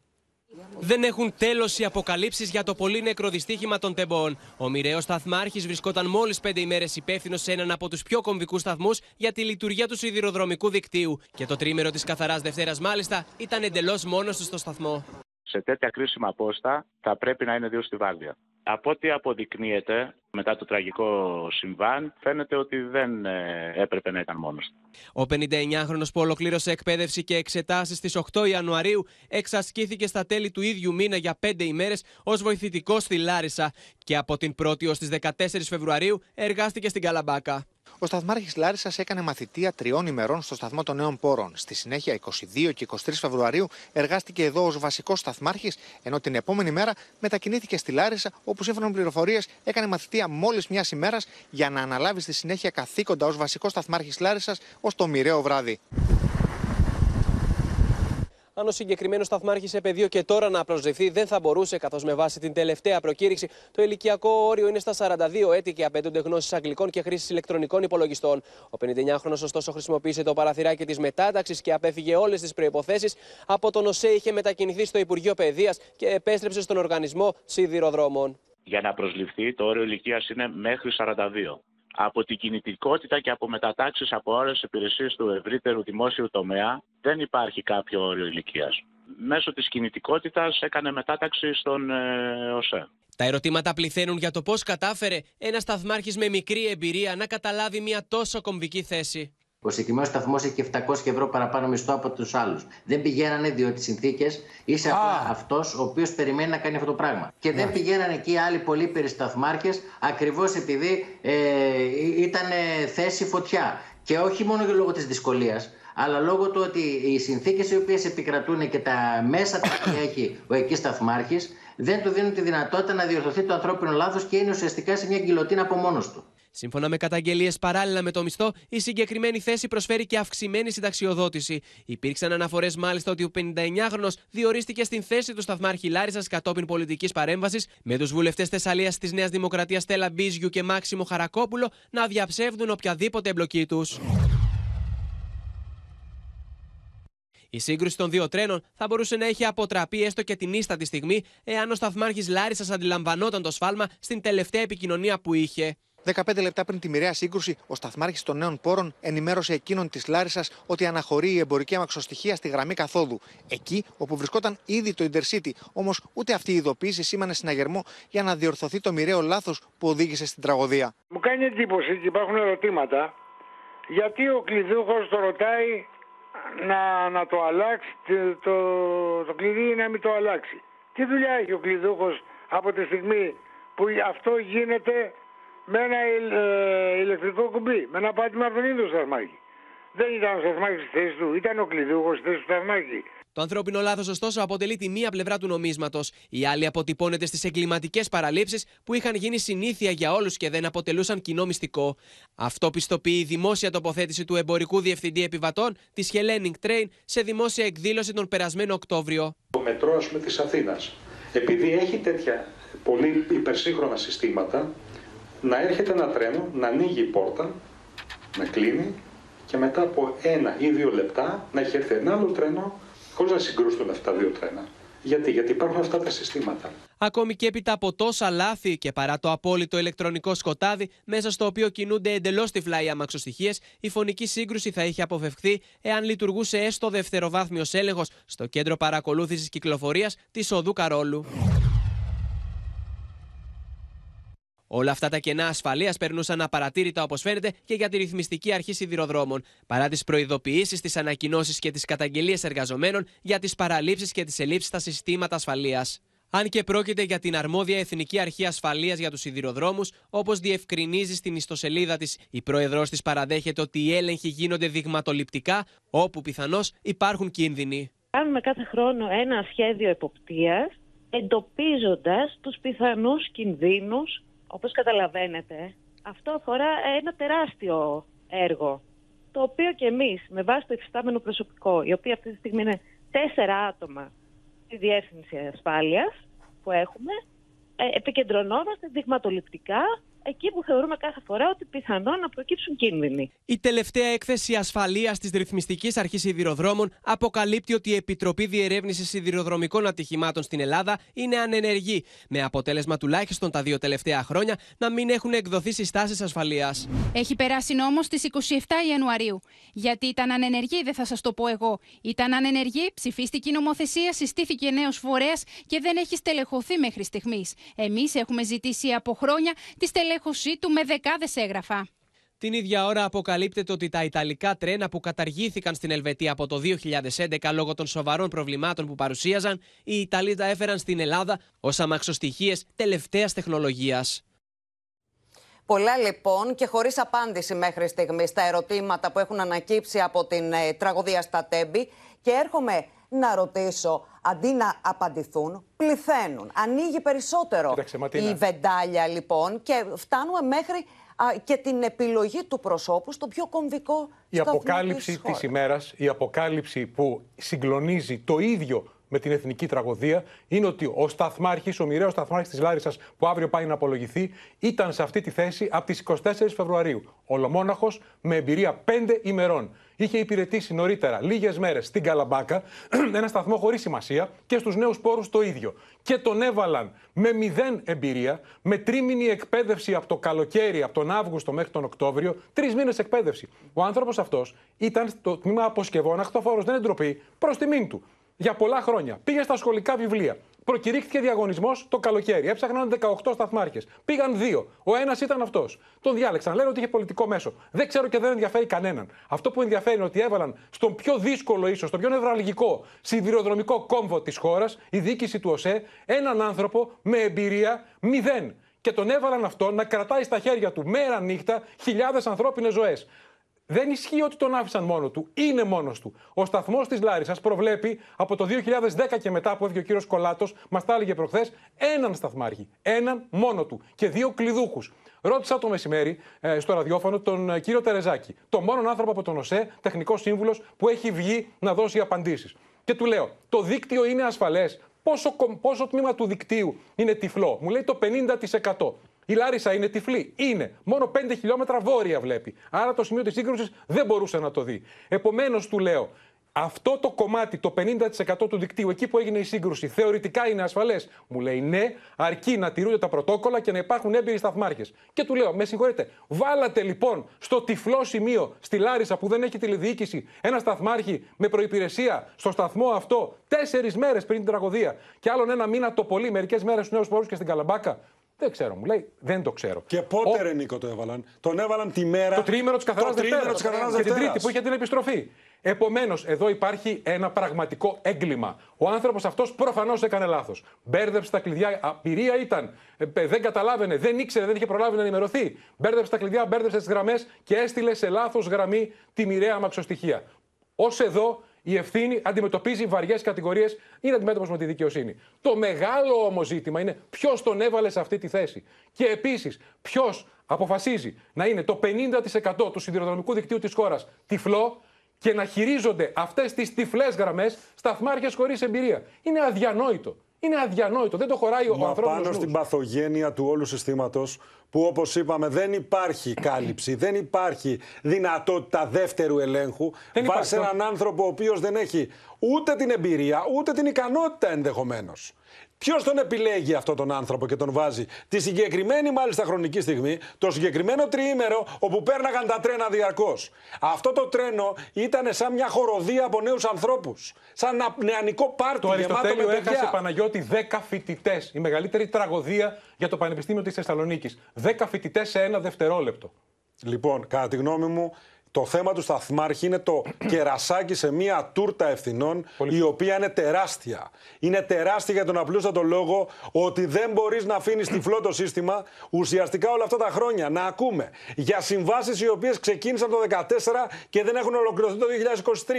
Δεν έχουν τέλος οι αποκαλύψεις για το πολύ νεκρό δυστύχημα των τεμπών. Ο μοιραίος σταθμάρχης βρισκόταν μόλις πέντε ημέρες υπεύθυνος σε έναν από τους πιο κομβικούς σταθμούς για τη λειτουργία του σιδηροδρομικού δικτύου. Και το τρίμερο της καθαράς Δευτέρας, μάλιστα, ήταν εντελώς μόνος του στο σταθμό σε τέτοια κρίσιμα πόστα θα πρέπει να είναι δύο στη βάρδια. Από ό,τι αποδεικνύεται μετά το τραγικό συμβάν, φαίνεται ότι δεν ε, έπρεπε να ήταν μόνος Ο 59χρονος που ολοκλήρωσε εκπαίδευση και εξετάσεις στις 8 Ιανουαρίου εξασκήθηκε στα τέλη του ίδιου μήνα για 5 ημέρες ως βοηθητικός στη Λάρισα και από την 1η ως τις 14 Φεβρουαρίου εργάστηκε στην Καλαμπάκα. Ο σταθμάρχης Λάρισας έκανε μαθητεία τριών ημερών στο σταθμό των Νέων Πόρων. Στη συνέχεια, 22 και 23 Φεβρουαρίου, εργάστηκε εδώ ως βασικός σταθμάρχης, ενώ την επόμενη μέρα μετακινήθηκε στη Λάρισα, όπου σύμφωνα με πληροφορίες έκανε μαθητεία μόλις μιας ημέρας για να αναλάβει στη συνέχεια καθήκοντα ως βασικός σταθμάρχης Λάρισας ως το μοιραίο βράδυ αν ο συγκεκριμένος σταθμάρχης πεδίο και τώρα να προσδεθεί, δεν θα μπορούσε, καθώς με βάση την τελευταία προκήρυξη το ηλικιακό όριο είναι στα 42 έτη και απαιτούνται γνώσεις αγγλικών και χρήσης ηλεκτρονικών υπολογιστών. Ο 59χρονο, ωστόσο, χρησιμοποίησε το παραθυράκι της μετάταξης και απέφυγε όλες τις προποθέσει. Από τον ΟΣΕ είχε μετακινηθεί στο Υπουργείο Παιδείας και επέστρεψε στον οργανισμό σιδηροδρόμων. Για να προσληφθεί, το όριο ηλικίας είναι μέχρι 42 από την κινητικότητα και από μετατάξεις από όλε τι υπηρεσίες του ευρύτερου δημόσιου τομέα δεν υπάρχει κάποιο όριο ηλικίας. Μέσω της κινητικότητας έκανε μετάταξη στον ε, ΟΣΕ. Τα ερωτήματα πληθαίνουν για το πώς κατάφερε ένας σταθμάρχη με μικρή εμπειρία να καταλάβει μια τόσο κομβική θέση. Ο συγκεκριμένος σταθμός έχει 700 ευρώ παραπάνω μισθό από τους άλλους. Δεν πηγαίνανε διότι οι συνθήκες είσαι απλά αυτός ο οποίος περιμένει να κάνει αυτό το πράγμα. Και δεν πηγαίνανε εκεί άλλοι πολύ περισταθμάρχε ακριβώς επειδή ε, ήταν θέση φωτιά. Και όχι μόνο λόγω της δυσκολίας, αλλά λόγω του ότι οι συνθήκες οι οποίες επικρατούν και τα μέσα τα οποία έχει ο εκεί σταθμάρχης δεν του δίνουν τη δυνατότητα να διορθωθεί το ανθρώπινο λάθος και είναι ουσιαστικά σε μια γκυλοτίνα από μόνος του. Σύμφωνα με καταγγελίες παράλληλα με το μισθό, η συγκεκριμένη θέση προσφέρει και αυξημένη συνταξιοδότηση. Υπήρξαν αναφορές μάλιστα ότι ο 59χρονο διορίστηκε στην θέση του σταθμάρχη Λάρισας κατόπιν πολιτικής παρέμβασης, με τους βουλευτές Θεσσαλίας της Νέας Δημοκρατίας Στέλλα Μπίζιου και Μάξιμο Χαρακόπουλο να διαψεύδουν οποιαδήποτε εμπλοκή τους. Η σύγκρουση των δύο τρένων θα μπορούσε να έχει αποτραπεί έστω και την ίστατη στιγμή, εάν ο σταθμάρχης Λάρισας αντιλαμβανόταν το σφάλμα στην τελευταία επικοινωνία που είχε. 15 λεπτά πριν τη μοιραία σύγκρουση, ο σταθμάρχης των νέων πόρων ενημέρωσε εκείνον της Λάρισας ότι αναχωρεί η εμπορική αμαξοστοιχεία στη γραμμή καθόδου. Εκεί όπου βρισκόταν ήδη το Intercity. Όμως ούτε αυτή η ειδοποίηση σήμανε συναγερμό για να διορθωθεί το μοιραίο λάθος που οδήγησε στην τραγωδία. Μου κάνει εντύπωση και υπάρχουν ερωτήματα γιατί ο κλειδούχος το ρωτάει να, να το αλλάξει, το, το, το κλειδί να μην το αλλάξει. Τι δουλειά έχει ο κλειδούχος από τη στιγμή που αυτό γίνεται με ένα ε, ηλεκτρικό κουμπί, με ένα πάτημα Αρβενίδου σταθμάκι. Δεν ήταν ο σταθμάκι στη θέση του, ήταν ο κλειδούχος στη θέση του σταθμάκι. Το ανθρώπινο λάθος, ωστόσο, αποτελεί τη μία πλευρά του νομίσματος. Η άλλη αποτυπώνεται στις εγκληματικές παραλήψεις που είχαν γίνει συνήθεια για όλους και δεν αποτελούσαν κοινό μυστικό. Αυτό πιστοποιεί η δημόσια τοποθέτηση του εμπορικού διευθυντή επιβατών της Hellenic Train σε δημόσια εκδήλωση τον περασμένο Οκτώβριο. Το μετρό, ας πούμε, της Αθήνας, επειδή έχει τέτοια πολύ υπερσύγχρονα συστήματα, να έρχεται ένα τρένο, να ανοίγει η πόρτα να κλείνει και μετά από ένα ή δύο λεπτά να έχει έρθει ένα άλλο τρένο χωρίς να συγκρούστούν αυτά τα δύο τρένα. Γιατί, γιατί υπάρχουν αυτά τα συστήματα. Ακόμη και έπειτα από τόσα λάθη και παρά το απόλυτο ηλεκτρονικό σκοτάδι, μέσα στο οποίο κινούνται εντελώς τυφλά οι αμαξοστοιχίες, η φωνική σύγκρουση θα είχε αποφευχθεί εάν λειτουργούσε έστω δευτεροβάθμιος έλεγχος στο κέντρο παρακολούθησης κυκλοφορίας της Οδού Καρόλου. Όλα αυτά τα κενά ασφαλείας περνούσαν απαρατήρητα όπως φαίνεται και για τη ρυθμιστική αρχή σιδηροδρόμων, παρά τις προειδοποιήσεις, τις ανακοινώσεις και τις καταγγελίες εργαζομένων για τις παραλήψεις και τις ελλείψεις στα συστήματα ασφαλείας. Αν και πρόκειται για την αρμόδια Εθνική Αρχή Ασφαλείας για τους Σιδηροδρόμους, όπως διευκρινίζει στην ιστοσελίδα της, η πρόεδρός της παραδέχεται ότι οι έλεγχοι γίνονται δειγματοληπτικά, όπου πιθανώς υπάρχουν κίνδυνοι. Κάνουμε κάθε χρόνο ένα σχέδιο εποπτείας, εντοπίζοντας τους πιθανούς κινδύνους όπως καταλαβαίνετε, αυτό αφορά ένα τεράστιο έργο, το οποίο και εμείς, με βάση το υφιστάμενο προσωπικό, η οποία αυτή τη στιγμή είναι τέσσερα άτομα στη Διεύθυνση Ασφάλειας που έχουμε, ε, επικεντρωνόμαστε δειγματοληπτικά εκεί που θεωρούμε κάθε φορά ότι πιθανόν να προκύψουν κίνδυνοι. Η τελευταία έκθεση ασφαλείας της Ρυθμιστικής Αρχής Σιδηροδρόμων αποκαλύπτει ότι η Επιτροπή Διερεύνησης Σιδηροδρομικών Ατυχημάτων στην Ελλάδα είναι ανενεργή, με αποτέλεσμα τουλάχιστον τα δύο τελευταία χρόνια να μην έχουν εκδοθεί συστάσεις ασφαλείας. Έχει περάσει νόμος στις 27 Ιανουαρίου. Γιατί ήταν ανενεργή, δεν θα σας το πω εγώ. Ήταν ανενεργή, ψηφίστηκε η νομοθεσία, συστήθηκε νέος φορέας και δεν έχει στελεχωθεί μέχρι στιγμής. Εμείς έχουμε ζητήσει από χρόνια τη στελέχωσή του με δεκάδες έγγραφα. Την ίδια ώρα αποκαλύπτεται ότι τα Ιταλικά τρένα που καταργήθηκαν στην Ελβετία από το 2011 λόγω των σοβαρών προβλημάτων που παρουσίαζαν, οι Ιταλοί τα έφεραν στην Ελλάδα ως αμαξοστοιχίες τελευταίας τεχνολογίας. Πολλά λοιπόν και χωρίς απάντηση μέχρι στιγμής στα ερωτήματα που έχουν ανακύψει από την ε, τραγωδία στα Τέμπη και έρχομαι να ρωτήσω, αντί να απαντηθούν, πληθαίνουν. Ανοίγει περισσότερο η βεντάλια λοιπόν και φτάνουμε μέχρι και την επιλογή του προσώπου στο πιο κομβικό Η αποκάλυψη της, της ημέρας, η αποκάλυψη που συγκλονίζει το ίδιο με την εθνική τραγωδία είναι ότι ο Σταθμάρχης, ο μοιραίος Σταθμάρχης της Λάρισας, που αύριο πάει να απολογηθεί, ήταν σε αυτή τη θέση από τις 24 Φεβρουαρίου. Ολομόναχος με εμπειρία 5 ημερών. Είχε υπηρετήσει νωρίτερα λίγες μέρες στην Καλαμπάκα, ένα σταθμό χωρίς σημασία, και στους νέους πόρους το ίδιο. Και τον έβαλαν με μηδέν εμπειρία, με τρίμηνη εκπαίδευση από το καλοκαίρι, από τον Αύγουστο μέχρι τον Οκτώβριο, τρεις μήνες εκπαίδευση. Ο άνθρωπος αυτός ήταν στο τμήμα αποσκευών, αχτοφόρος, δεν εντροπή, προς τιμήν του για πολλά χρόνια. Πήγε στα σχολικά βιβλία. Προκηρύχθηκε διαγωνισμός το καλοκαίρι. Έψαχναν 18 σταθμάρχες. Πήγαν δύο. Ο ένας ήταν αυτός. Τον διάλεξαν. Λένε ότι είχε πολιτικό μέσο. Δεν ξέρω και δεν ενδιαφέρει κανέναν. Αυτό που ενδιαφέρει είναι ότι έβαλαν στον πιο δύσκολο, ίσως, στον πιο νευραλγικό σιδηροδρομικό κόμβο της χώρας, η διοίκηση του ΟΣΕ, έναν άνθρωπο με εμπειρία μηδέν. Και τον έβαλαν αυτό να κρατάει στα χέρια του μέρα νύχτα χιλιάδες ανθρώπινες ζωές. Δεν ισχύει ότι τον άφησαν μόνο του. Είναι μόνος του. Ο σταθμός της Λάρισας προβλέπει από το 2010 και μετά που έφυγε ο κύριος Κολάτος, μας τα έλεγε προχθές, έναν σταθμάρχη. Έναν μόνο του. Και δύο κλειδούχους. Ρώτησα το μεσημέρι ε, στο ραδιόφωνο τον ε, κύριο Τερεζάκη, τον μόνον άνθρωπο από τον ΟΣΕ, τεχνικός σύμβουλος, που έχει βγει να δώσει απαντήσεις. Και του λέω, το δίκτυο είναι ασφαλές. Πόσο, πόσο τμήμα του δικτύου είναι τυφλό. Μου λέει το 50%. Η Λάρισα είναι τυφλή. Είναι. Μόνο 5 χιλιόμετρα βόρεια βλέπει. Άρα το σημείο της σύγκρουσης δεν μπορούσε να το δει. Επομένως, του λέω, αυτό το κομμάτι, το 50% του δικτύου, εκεί που έγινε η σύγκρουση, θεωρητικά είναι ασφαλές; Μου λέει ναι, αρκεί να τηρούνται τα πρωτόκολλα και να υπάρχουν έμπειροι σταθμάρχες. Και του λέω, με συγχωρείτε, βάλατε λοιπόν στο τυφλό σημείο στη Λάρισα που δεν έχει τηλεδιοίκηση ένα σταθμάρχη με προπηρεσία στο σταθμό αυτό τέσσερις μέρες πριν την τραγωδία και άλλον ένα μήνα το πολύ, μερικές μέρες στους νέους πόρους και στην Καλαμπάκα; Δεν ξέρω, μου λέει, δεν το ξέρω. Και πότε, Ο... ρε Νίκο, το έβαλαν; Τον έβαλαν τη μέρα. Το τρίμερο της καθαράς Δευτέρας. Και την Τρίτη που είχε την επιστροφή. Επομένως, εδώ υπάρχει ένα πραγματικό έγκλημα. Ο άνθρωπος αυτός προφανώς έκανε λάθος. Μπέρδεψε τα κλειδιά. Απειρία ήταν. Ε, δεν καταλάβαινε, δεν ήξερε, δεν είχε προλάβει να ενημερωθεί. Μπέρδεψε τα κλειδιά, μπέρδεψε τις γραμμές και έστειλε σε λάθος γραμμή τη μοιραία αμαξοστοιχεία. Ω εδώ η ευθύνη αντιμετωπίζει βαριές κατηγορίες, είναι αντιμέτωπος με τη δικαιοσύνη. Το μεγάλο όμως ζήτημα είναι ποιος τον έβαλε σε αυτή τη θέση. Και επίσης, ποιος αποφασίζει να είναι το 50% του σιδηροδρομικού δικτύου της χώρας τυφλό και να χειρίζονται αυτές τις τυφλές γραμμές σταθμάρχε χωρίς εμπειρία. Είναι αδιανόητο. Είναι αδιανόητο. Δεν το χωράει ο Μα ανθρώπινος πάνω στην παθογένεια του όλου συστήματος, που όπως είπαμε δεν υπάρχει κάλυψη, δεν υπάρχει δυνατότητα δεύτερου ελέγχου. Δεν Βάζει υπάρχει. έναν άνθρωπο ο οποίος δεν έχει ούτε την εμπειρία, ούτε την ικανότητα ενδεχομένως. Ποιος τον επιλέγει αυτόν τον άνθρωπο και τον βάζει; Τη συγκεκριμένη μάλιστα χρονική στιγμή, το συγκεκριμένο τριήμερο όπου πέρναγαν τα τρένα διαρκώς. Αυτό το τρένο ήταν σαν μια χοροδία από νέους ανθρώπους. Σαν ένα νεανικό πάρτι Το γεμάτο με Αριστοτέλειο παιδιά. έχασε Παναγιώτη 10 φοιτητές. Η μεγαλύτερη τραγωδία για το Πανεπιστήμιο της Θεσσαλονίκης. 10 φοιτητές σε ένα δευτερόλεπτο. Λοιπόν, κατά τη γνώμη μου, το θέμα του σταθμάρχη είναι το κερασάκι σε μία τούρτα ευθυνών, η οποία είναι τεράστια. Είναι τεράστια για τον απλούστατο λόγο ότι δεν μπορείς να αφήνεις τυφλό το σύστημα ουσιαστικά όλα αυτά τα χρόνια να ακούμε για συμβάσεις οι οποίες ξεκίνησαν το 2014 και δεν έχουν ολοκληρωθεί το 2023.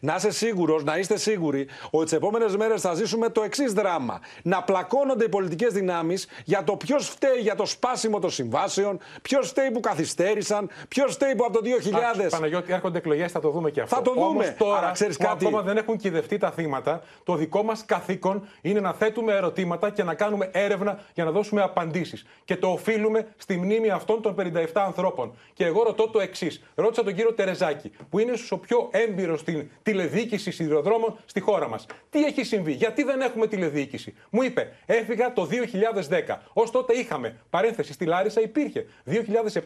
Να είσαι σίγουρος, να είστε σίγουροι ότι τις επόμενες μέρες θα ζήσουμε το εξής δράμα. Να πλακώνονται οι πολιτικές δυνάμεις για το ποιος φταίει για το σπάσιμο των συμβάσεων, ποιος φταίει που καθυστέρησαν, ποιος φταίει που από το 2000 Εντάξει, Παναγιώτη, έρχονται εκλογές, θα το δούμε και αυτό. Θα το δούμε. Όμως τώρα, Αλλά ξέρεις που κάτι; ακόμα δεν έχουν κυδευτεί τα θύματα, το δικό μας καθήκον είναι να θέτουμε ερωτήματα και να κάνουμε έρευνα για να δώσουμε απαντήσεις. Και το οφείλουμε στη μνήμη αυτών των 57 ανθρώπων. Και εγώ ρωτώ το εξής. Ρώτησα τον κύριο Τερεζάκη, που είναι ο πιο έμπειρος στην τηλεδιοίκηση σιδηροδρόμων στη χώρα μας. Τι έχει συμβεί, γιατί δεν έχουμε τηλεδιοίκηση; Μου είπε, έφυγα το 2010. Ω τότε είχαμε, παρένθεση, στη Λάρισα υπήρχε.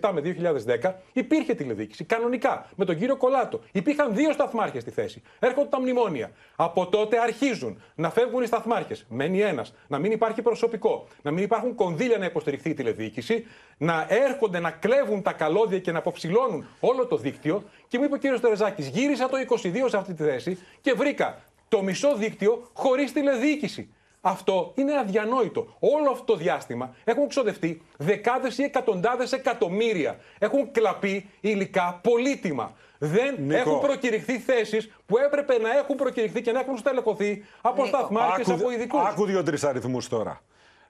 2007 με 2010 υπήρχε τηλεδιοίκηση. Κανονικά. Με τον κύριο Κολάτο. Υπήρχαν δύο σταθμάρχες στη θέση. Έρχονται τα μνημόνια. Από τότε αρχίζουν να φεύγουν οι σταθμάρχες. Μένει ένας. Να μην υπάρχει προσωπικό. Να μην υπάρχουν κονδύλια να υποστηριχθεί η τηλεδιοίκηση. Να έρχονται να κλέβουν τα καλώδια και να αποψηλώνουν όλο το δίκτυο. Και μου είπε ο κύριος Τερεζάκης, γύρισα το 22 σε αυτή τη θέση και βρήκα το μισό δίκτυο χωρίς τηλεδιοίκηση. Αυτό είναι αδιανόητο. Όλο αυτό το διάστημα έχουν ξοδευτεί δεκάδες ή εκατοντάδες εκατομμύρια. Έχουν κλαπεί υλικά πολύτιμα. Δεν Νίκο. έχουν προκηρυχθεί θέσεις που έπρεπε να έχουν προκηρυχθεί και να έχουν στελεχωθεί από σταθμάρχες, από ειδικούς. Άκου δύο-τρει αριθμούς τώρα.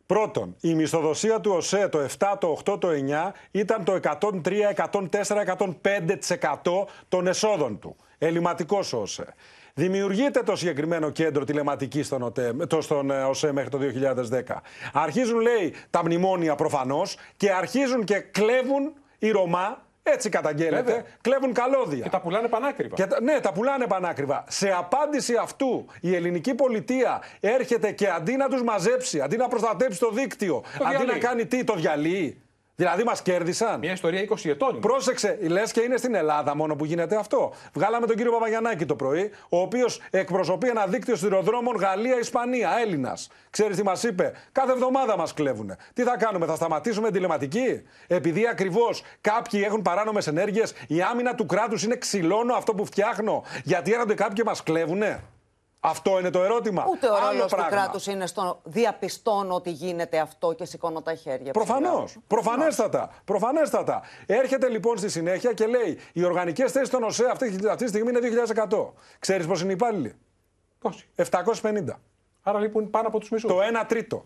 Πρώτον, η μισθοδοσία του ΟΣΕ το 7, το 8, το 9 ήταν το 103, 104, 105% των εσόδων του. Ελληματικός ο ΟΣΕ. Δημιουργείται το συγκεκριμένο κέντρο τηλεματική στον, ΟΤΕ, το, στον ε, ΟΣΕ μέχρι το 2010. Αρχίζουν, λέει, τα μνημόνια προφανώς και αρχίζουν και κλέβουν οι Ρωμά. Έτσι καταγγέλλεται. Βέβαια. Κλέβουν καλώδια. Και τα πουλάνε πανάκριβα. Και τα- ναι, τα πουλάνε πανάκριβα. Σε απάντηση αυτού, η ελληνική πολιτεία έρχεται και αντί να τους μαζέψει, αντί να προστατέψει το δίκτυο, Το αντί να διαλύει. κάνει τι, το διαλύει. Δηλαδή μας κέρδισαν. Μια ιστορία 20 ετών. Πρόσεξε, λες και είναι στην Ελλάδα μόνο που γίνεται αυτό. Βγάλαμε τον κύριο Παπαγιανάκη το πρωί, ο οποίος εκπροσωπεί ένα δίκτυο σιδηροδρόμων Γαλλία-Ισπανία, Έλληνας. Ξέρεις τι μας είπε, Κάθε εβδομάδα μας κλέβουν. Τι θα κάνουμε, θα σταματήσουμε τηλεματική. Επειδή ακριβώς κάποιοι έχουν παράνομες ενέργειες, η άμυνα του κράτους είναι ξυλώνω αυτό που φτιάχνω. Γιατί έρχονται κάποιοι και μας κλέβουνε. Αυτό είναι το ερώτημα. Ούτε ο Άλλο ρόλος του πράγμα. κράτους είναι στο διαπιστώνω ότι γίνεται αυτό και σηκώνω τα χέρια. Προφανώς. Προφανέστατα. Προφανέστατα. Έρχεται λοιπόν στη συνέχεια και λέει: Οι οργανικές θέσεις των ΟΣΕ αυτή, αυτή τη στιγμή είναι 2.100. Ξέρεις πώ είναι οι υπάλληλοι; 750. Άρα λοιπόν πάνω από τους μισούς. Το 1 τρίτο.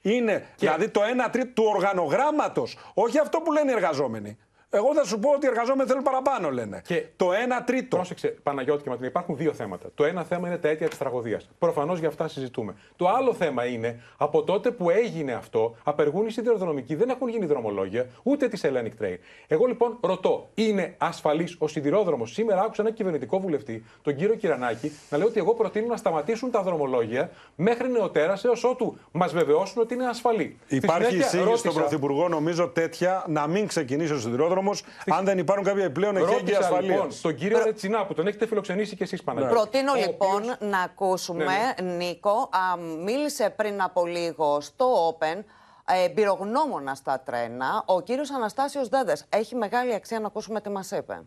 Είναι δηλαδή το 1 τρίτο του οργανογράμματος. Όχι αυτό που λένε οι εργαζόμενοι. Εγώ θα σου πω ότι οι εργαζόμενοι θέλουν παραπάνω, λένε. Και το 1 τρίτο. Πρόσεξε, Παναγιώτη και Ματρίνη, υπάρχουν δύο θέματα. Το ένα θέμα είναι τα αίτια της τραγωδίας. Προφανώς για αυτά συζητούμε. Το άλλο θέμα είναι από τότε που έγινε αυτό, απεργούν οι σιδηροδρομικοί, δεν έχουν γίνει δρομολόγια, ούτε της Hellenic Train. Εγώ λοιπόν ρωτώ, είναι ασφαλής ο σιδηρόδρομος; Σήμερα άκουσα ένα κυβερνητικό βουλευτή, τον κύριο Κυρανάκη, να λέει ότι εγώ προτείνω να σταματήσουν τα δρομολόγια μέχρι νεοτέρας έως ότου μας βεβαιώσουν ότι είναι ασφαλή. Στη Υπάρχει συνέχεια εισήγηση ρώτησα- στον Πρωθυπουργό, νομίζω, τέτοια να μην ξεκινήσει ο σιδηρόδρομος αν δεν υπάρχουν κάποια επιπλέον εχέγγυα Ρώτησα ασφαλεία. λοιπόν τον κύριο Ρετσινά που τον έχετε φιλοξενήσει και εσείς Παναγιώτη. Προτείνω ο λοιπόν οποίος- να ακούσουμε, Ναι, Νίκο, α, μίλησε πριν από λίγο στο Open ε, εμπειρογνώμονα στα τρένα, ο κύριος Αναστάσιος Δέδες. Έχει μεγάλη αξία να ακούσουμε τι μας είπε.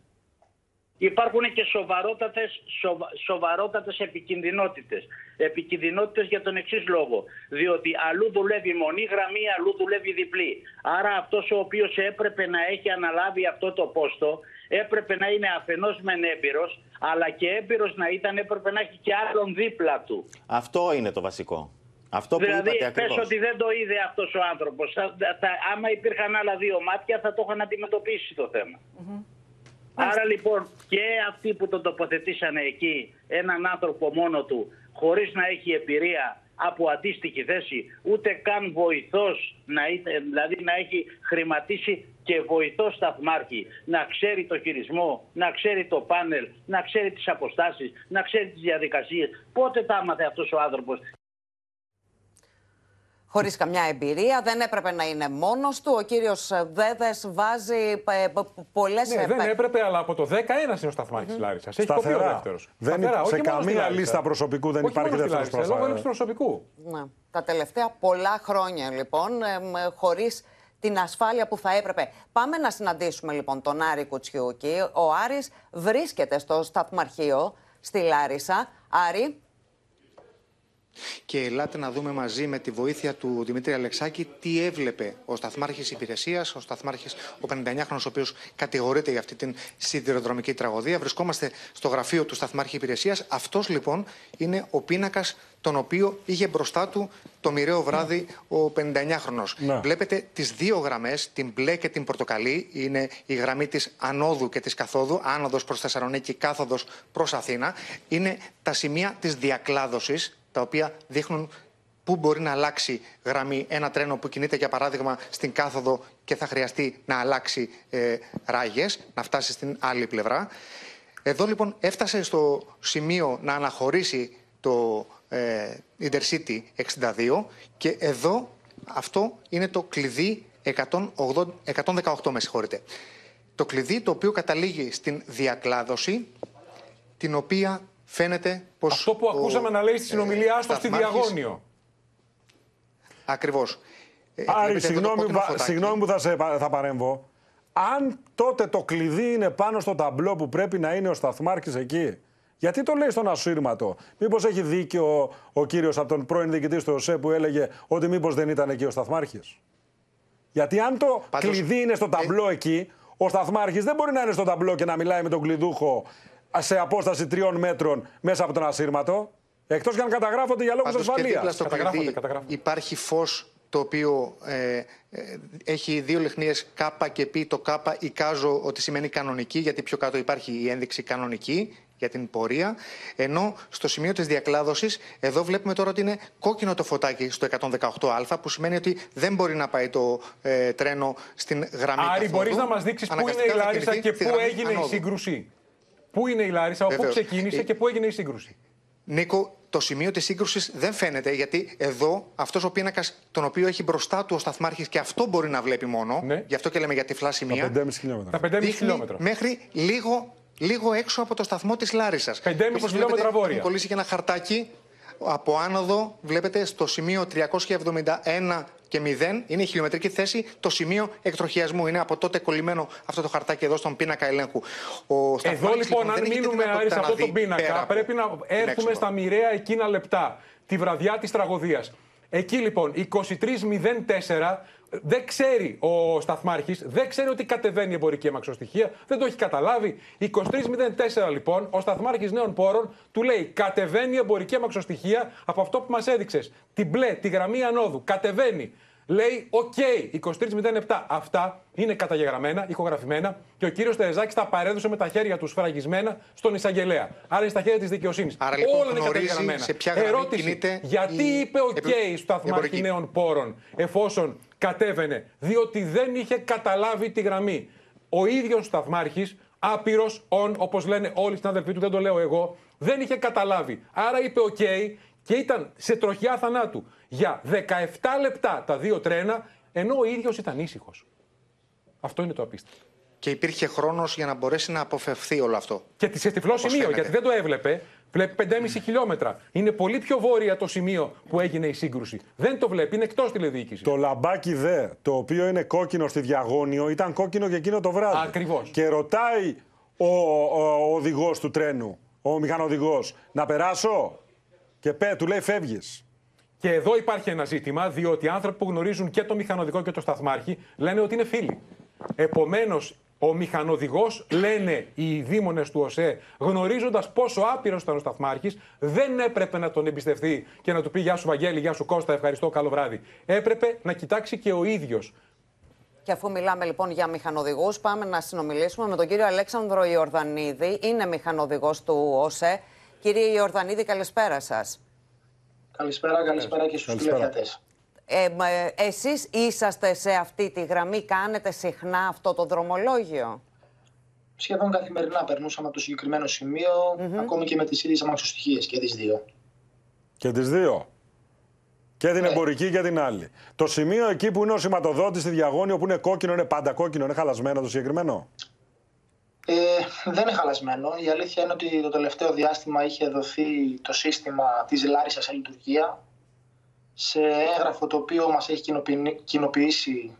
Υπάρχουν και σοβαρότατες, σοβα, σοβαρότατες επικινδυνότητες. Επικινδυνότητες για τον εξής λόγο. Διότι αλλού δουλεύει μονή γραμμή, αλλού δουλεύει διπλή. Άρα αυτός ο οποίος έπρεπε να έχει αναλάβει αυτό το πόστο, έπρεπε να είναι αφενός μεν έμπειρος, αλλά και έμπειρος να ήταν έπρεπε να έχει και άλλον δίπλα του. Αυτό είναι το βασικό. Αυτό που δηλαδή, είπατε πες ακριβώς. ότι δεν το είδε αυτός ο άνθρωπος. Θα, θα- άμα υπήρχαν άλλα δύο μάτια θα το είχαν αντιμετωπίσει το θέμα. Άρα λοιπόν και αυτοί που τον τοποθετήσανε εκεί έναν άνθρωπο μόνο του χωρίς να έχει εμπειρία από αντίστοιχη θέση, ούτε καν βοηθός, να είναι, δηλαδή να έχει χρηματίσει και βοηθό σταθμάρχη, να ξέρει το χειρισμό, να ξέρει το πάνελ, να ξέρει τις αποστάσεις, να ξέρει τις διαδικασίες. Πότε τα άμαθε αυτός ο άνθρωπος χωρίς καμιά εμπειρία. Δεν έπρεπε να είναι μόνος του. Ο κύριος Δέδες βάζει πολλές ναι, Δεν έπρεπε, αλλά από το 11 ένα είναι ο σταθμάρχη mm-hmm. Λάρισας. Έχει κοπεί ο δεύτερος. σε καμία λίστα προσωπικού δεν υπάρχει δεύτερος προσωπικού. Λόγω έλλειψη προσωπικού. Ναι. Τα τελευταία πολλά χρόνια λοιπόν, χωρίς την ασφάλεια που θα έπρεπε. Πάμε να συναντήσουμε λοιπόν τον Άρη Κουτσιούκη. Ο Άρης βρίσκεται στο σταθμαρχείο στη Λάρισα. Άρη, και ελάτε να δούμε μαζί με τη βοήθεια του Δημήτρη Αλεξάκη τι έβλεπε ο σταθμάρχης υπηρεσίας, ο σταθμάρχης, ο 59χρονο, ο οποίος κατηγορείται για αυτή την σιδηροδρομική τραγωδία. Βρισκόμαστε στο γραφείο του σταθμάρχη υπηρεσίας. Αυτός λοιπόν είναι ο πίνακας τον οποίο είχε μπροστά του το μοιραίο βράδυ ο 59χρονο. Ναι. Βλέπετε τις δύο γραμμές, την μπλε και την πορτοκαλί. Είναι η γραμμή της ανόδου και της καθόδου, άνοδος προς Θεσσαλονίκη, κάθοδος προς Αθήνα. Είναι τα σημεία της διακλάδωσης τα οποία δείχνουν πού μπορεί να αλλάξει γραμμή ένα τρένο που κινείται για παράδειγμα στην κάθοδο και θα χρειαστεί να αλλάξει ε, ράγες, να φτάσει στην άλλη πλευρά. Εδώ λοιπόν έφτασε στο σημείο να αναχωρήσει το ε, Intercity 62 και εδώ αυτό είναι το κλειδί 180, 118 με συγχωρείτε. Το κλειδί το οποίο καταλήγει στην διακλάδωση την οποία φαίνεται πως. Αυτό που ακούσαμε να λέει στη συνομιλία του στη Διαγώνιο. Ακριβώς. Ε, Άρη, συγγνώμη, συγγνώμη που θα, σε, θα παρέμβω. Αν τότε το κλειδί είναι πάνω στο ταμπλό που πρέπει να είναι ο σταθμάρχης εκεί, γιατί το λέει στον ασύρματο; Μήπως έχει δίκιο ο, ο κύριος από τον πρώην διοικητή του ΟΣΕ που έλεγε ότι μήπως δεν ήταν εκεί ο σταθμάρχης; Γιατί αν το κλειδί είναι στο ταμπλό εκεί, ο σταθμάρχης δεν μπορεί να είναι στο ταμπλό και να μιλάει με τον κλειδούχο σε απόσταση τριών μέτρων μέσα από τον ασύρματο. Εκτός και αν καταγράφονται για λόγους ασφαλείας. Υπάρχει φως το οποίο ε, ε, έχει δύο λεχνίες K και Π. Το K εικάζω ότι σημαίνει κανονική, γιατί πιο κάτω υπάρχει η ένδειξη κανονική για την πορεία. Ενώ στο σημείο της διακλάδωσης, εδώ βλέπουμε τώρα ότι είναι κόκκινο το φωτάκι στο 118α, που σημαίνει ότι δεν μπορεί να πάει το ε, τρένο στην γραμμή Άρη, μπορείς να μας δείξεις πού είναι η Λάρισα και πού έγινε η σύγκρουση; Πού είναι η Λάρισα, από πού ξεκίνησε και πού έγινε η σύγκρουση; Νίκο, το σημείο της σύγκρουσης δεν φαίνεται γιατί εδώ αυτός ο πίνακας, τον οποίο έχει μπροστά του ο Σταθμάρχης και αυτό μπορεί να βλέπει μόνο, ναι. γι' αυτό και λέμε για τυφλά σημεία. Τα 5,5 χιλιόμετρα. Τα 5,5 χιλιόμετρα. Μέχρι λίγο, λίγο έξω από το σταθμό της Λάρισας. 5,5 χιλιόμετρα βόρεια. Έχω κολλήσει και ένα χαρτάκι από άνοδο, βλέπετε στο σημείο 371 και 0 είναι η χιλιομετρική θέση, το σημείο εκτροχιασμού. Είναι από τότε κολλημένο αυτό το χαρτάκι εδώ στον πίνακα ελέγχου. Ο εδώ λοιπόν, λοιπόν αν μείνουμε άρι σε αυτό το πίνακα, πρέπει να έρθουμε στα μοιραία εκείνα λεπτά, τη βραδιά της τραγωδίας. Εκεί λοιπόν, 23.04 δεν ξέρει ο Σταθμάρχης, δεν ξέρει ότι κατεβαίνει η εμπορική αμαξοστοιχεία, δεν το έχει καταλάβει. 23.04 λοιπόν, ο Σταθμάρχης Νέων Πόρων του λέει: Κατεβαίνει η εμπορική αμαξοστοιχεία από αυτό που μας έδειξες. Την μπλε, τη γραμμή ανόδου. Κατεβαίνει. Λέει: OK, okay, 23.07. Αυτά είναι καταγεγραμμένα, ηχογραφημένα και ο κύριος Τερεζάκης τα παρέδωσε με τα χέρια του σφραγισμένα στον εισαγγελέα. Άρα είναι στα χέρια της δικαιοσύνης. Άρα λοιπόν Όλα είναι καταγεγραμμένα. Σε ποια Ερώτηση: Γιατί είπε OK okay, σταθμάρχη Νέων Πόρων εφόσον κατέβαινε, διότι δεν είχε καταλάβει τη γραμμή. Ο ίδιος σταθμάρχης, άπειρος, on, όπως λένε όλοι οι συνάδελφοί του, δεν το λέω εγώ, δεν είχε καταλάβει. Άρα είπε οκ και ήταν σε τροχιά θανάτου για 17 λεπτά τα δύο τρένα, ενώ ο ίδιος ήταν ήσυχος. Αυτό είναι το απίστευτο. Και υπήρχε χρόνος για να μπορέσει να αποφευθεί όλο αυτό. Και σε τυφλό σημείο, γιατί δεν το έβλεπε. Βλέπει 5,5 χιλιόμετρα. Είναι πολύ πιο βόρεια το σημείο που έγινε η σύγκρουση. Δεν το βλέπει, είναι εκτός τηλεδιοίκησης. Το λαμπάκι δε, το οποίο είναι κόκκινο στη διαγώνιο, ήταν κόκκινο και εκείνο το βράδυ. Ακριβώς. Και ρωτάει ο, ο, ο οδηγός του τρένου, ο μηχανοδηγός, να περάσω; Και πέ, του λέει φεύγεις. Και εδώ υπάρχει ένα ζήτημα, διότι οι άνθρωποι που γνωρίζουν και το μηχανοδικό και το σταθμάρχη λένε ότι είναι φίλοι. Επομένως, ο μηχανοδηγός, λένε οι δήμονες του ΟΣΕ, γνωρίζοντας πόσο άπειρος ήταν ο σταθμάρχης, δεν έπρεπε να τον εμπιστευτεί και να του πει Γεια σου, Βαγγέλη, Γεια σου, Κώστα, ευχαριστώ, καλό βράδυ. Έπρεπε να κοιτάξει και ο ίδιος. Και αφού μιλάμε λοιπόν για μηχανοδηγούς, πάμε να συνομιλήσουμε με τον κύριο Αλέξανδρο Ιορδανίδη. Είναι μηχανοδηγός του ΟΣΕ. Κύριε Ιορδανίδη, καλησπέρα σας. Καλησπέρα, καλησπέρα και στους τηλεθεατές. Ε, μα, ε, εσείς είσαστε σε αυτή τη γραμμή, κάνετε συχνά αυτό το δρομολόγιο; Σχεδόν καθημερινά περνούσαμε από το συγκεκριμένο σημείο, ακόμη και με τις ίδιες αμαξοστοιχίες και τις δύο. Και τις δύο. Και Ναι. την εμπορική και την άλλη. Το σημείο εκεί που είναι ο σηματοδότης στη διαγώνιο, που είναι κόκκινο, είναι πάντα κόκκινο, είναι χαλασμένο το συγκεκριμένο; Ε, δεν είναι χαλασμένο. Η αλήθεια είναι ότι το τελευταίο διάστημα είχε δοθεί το σύστημα της Λάρισας σε λειτουργία σε έγγραφο το οποίο μας έχει κοινοποιη- κοινοποιήσει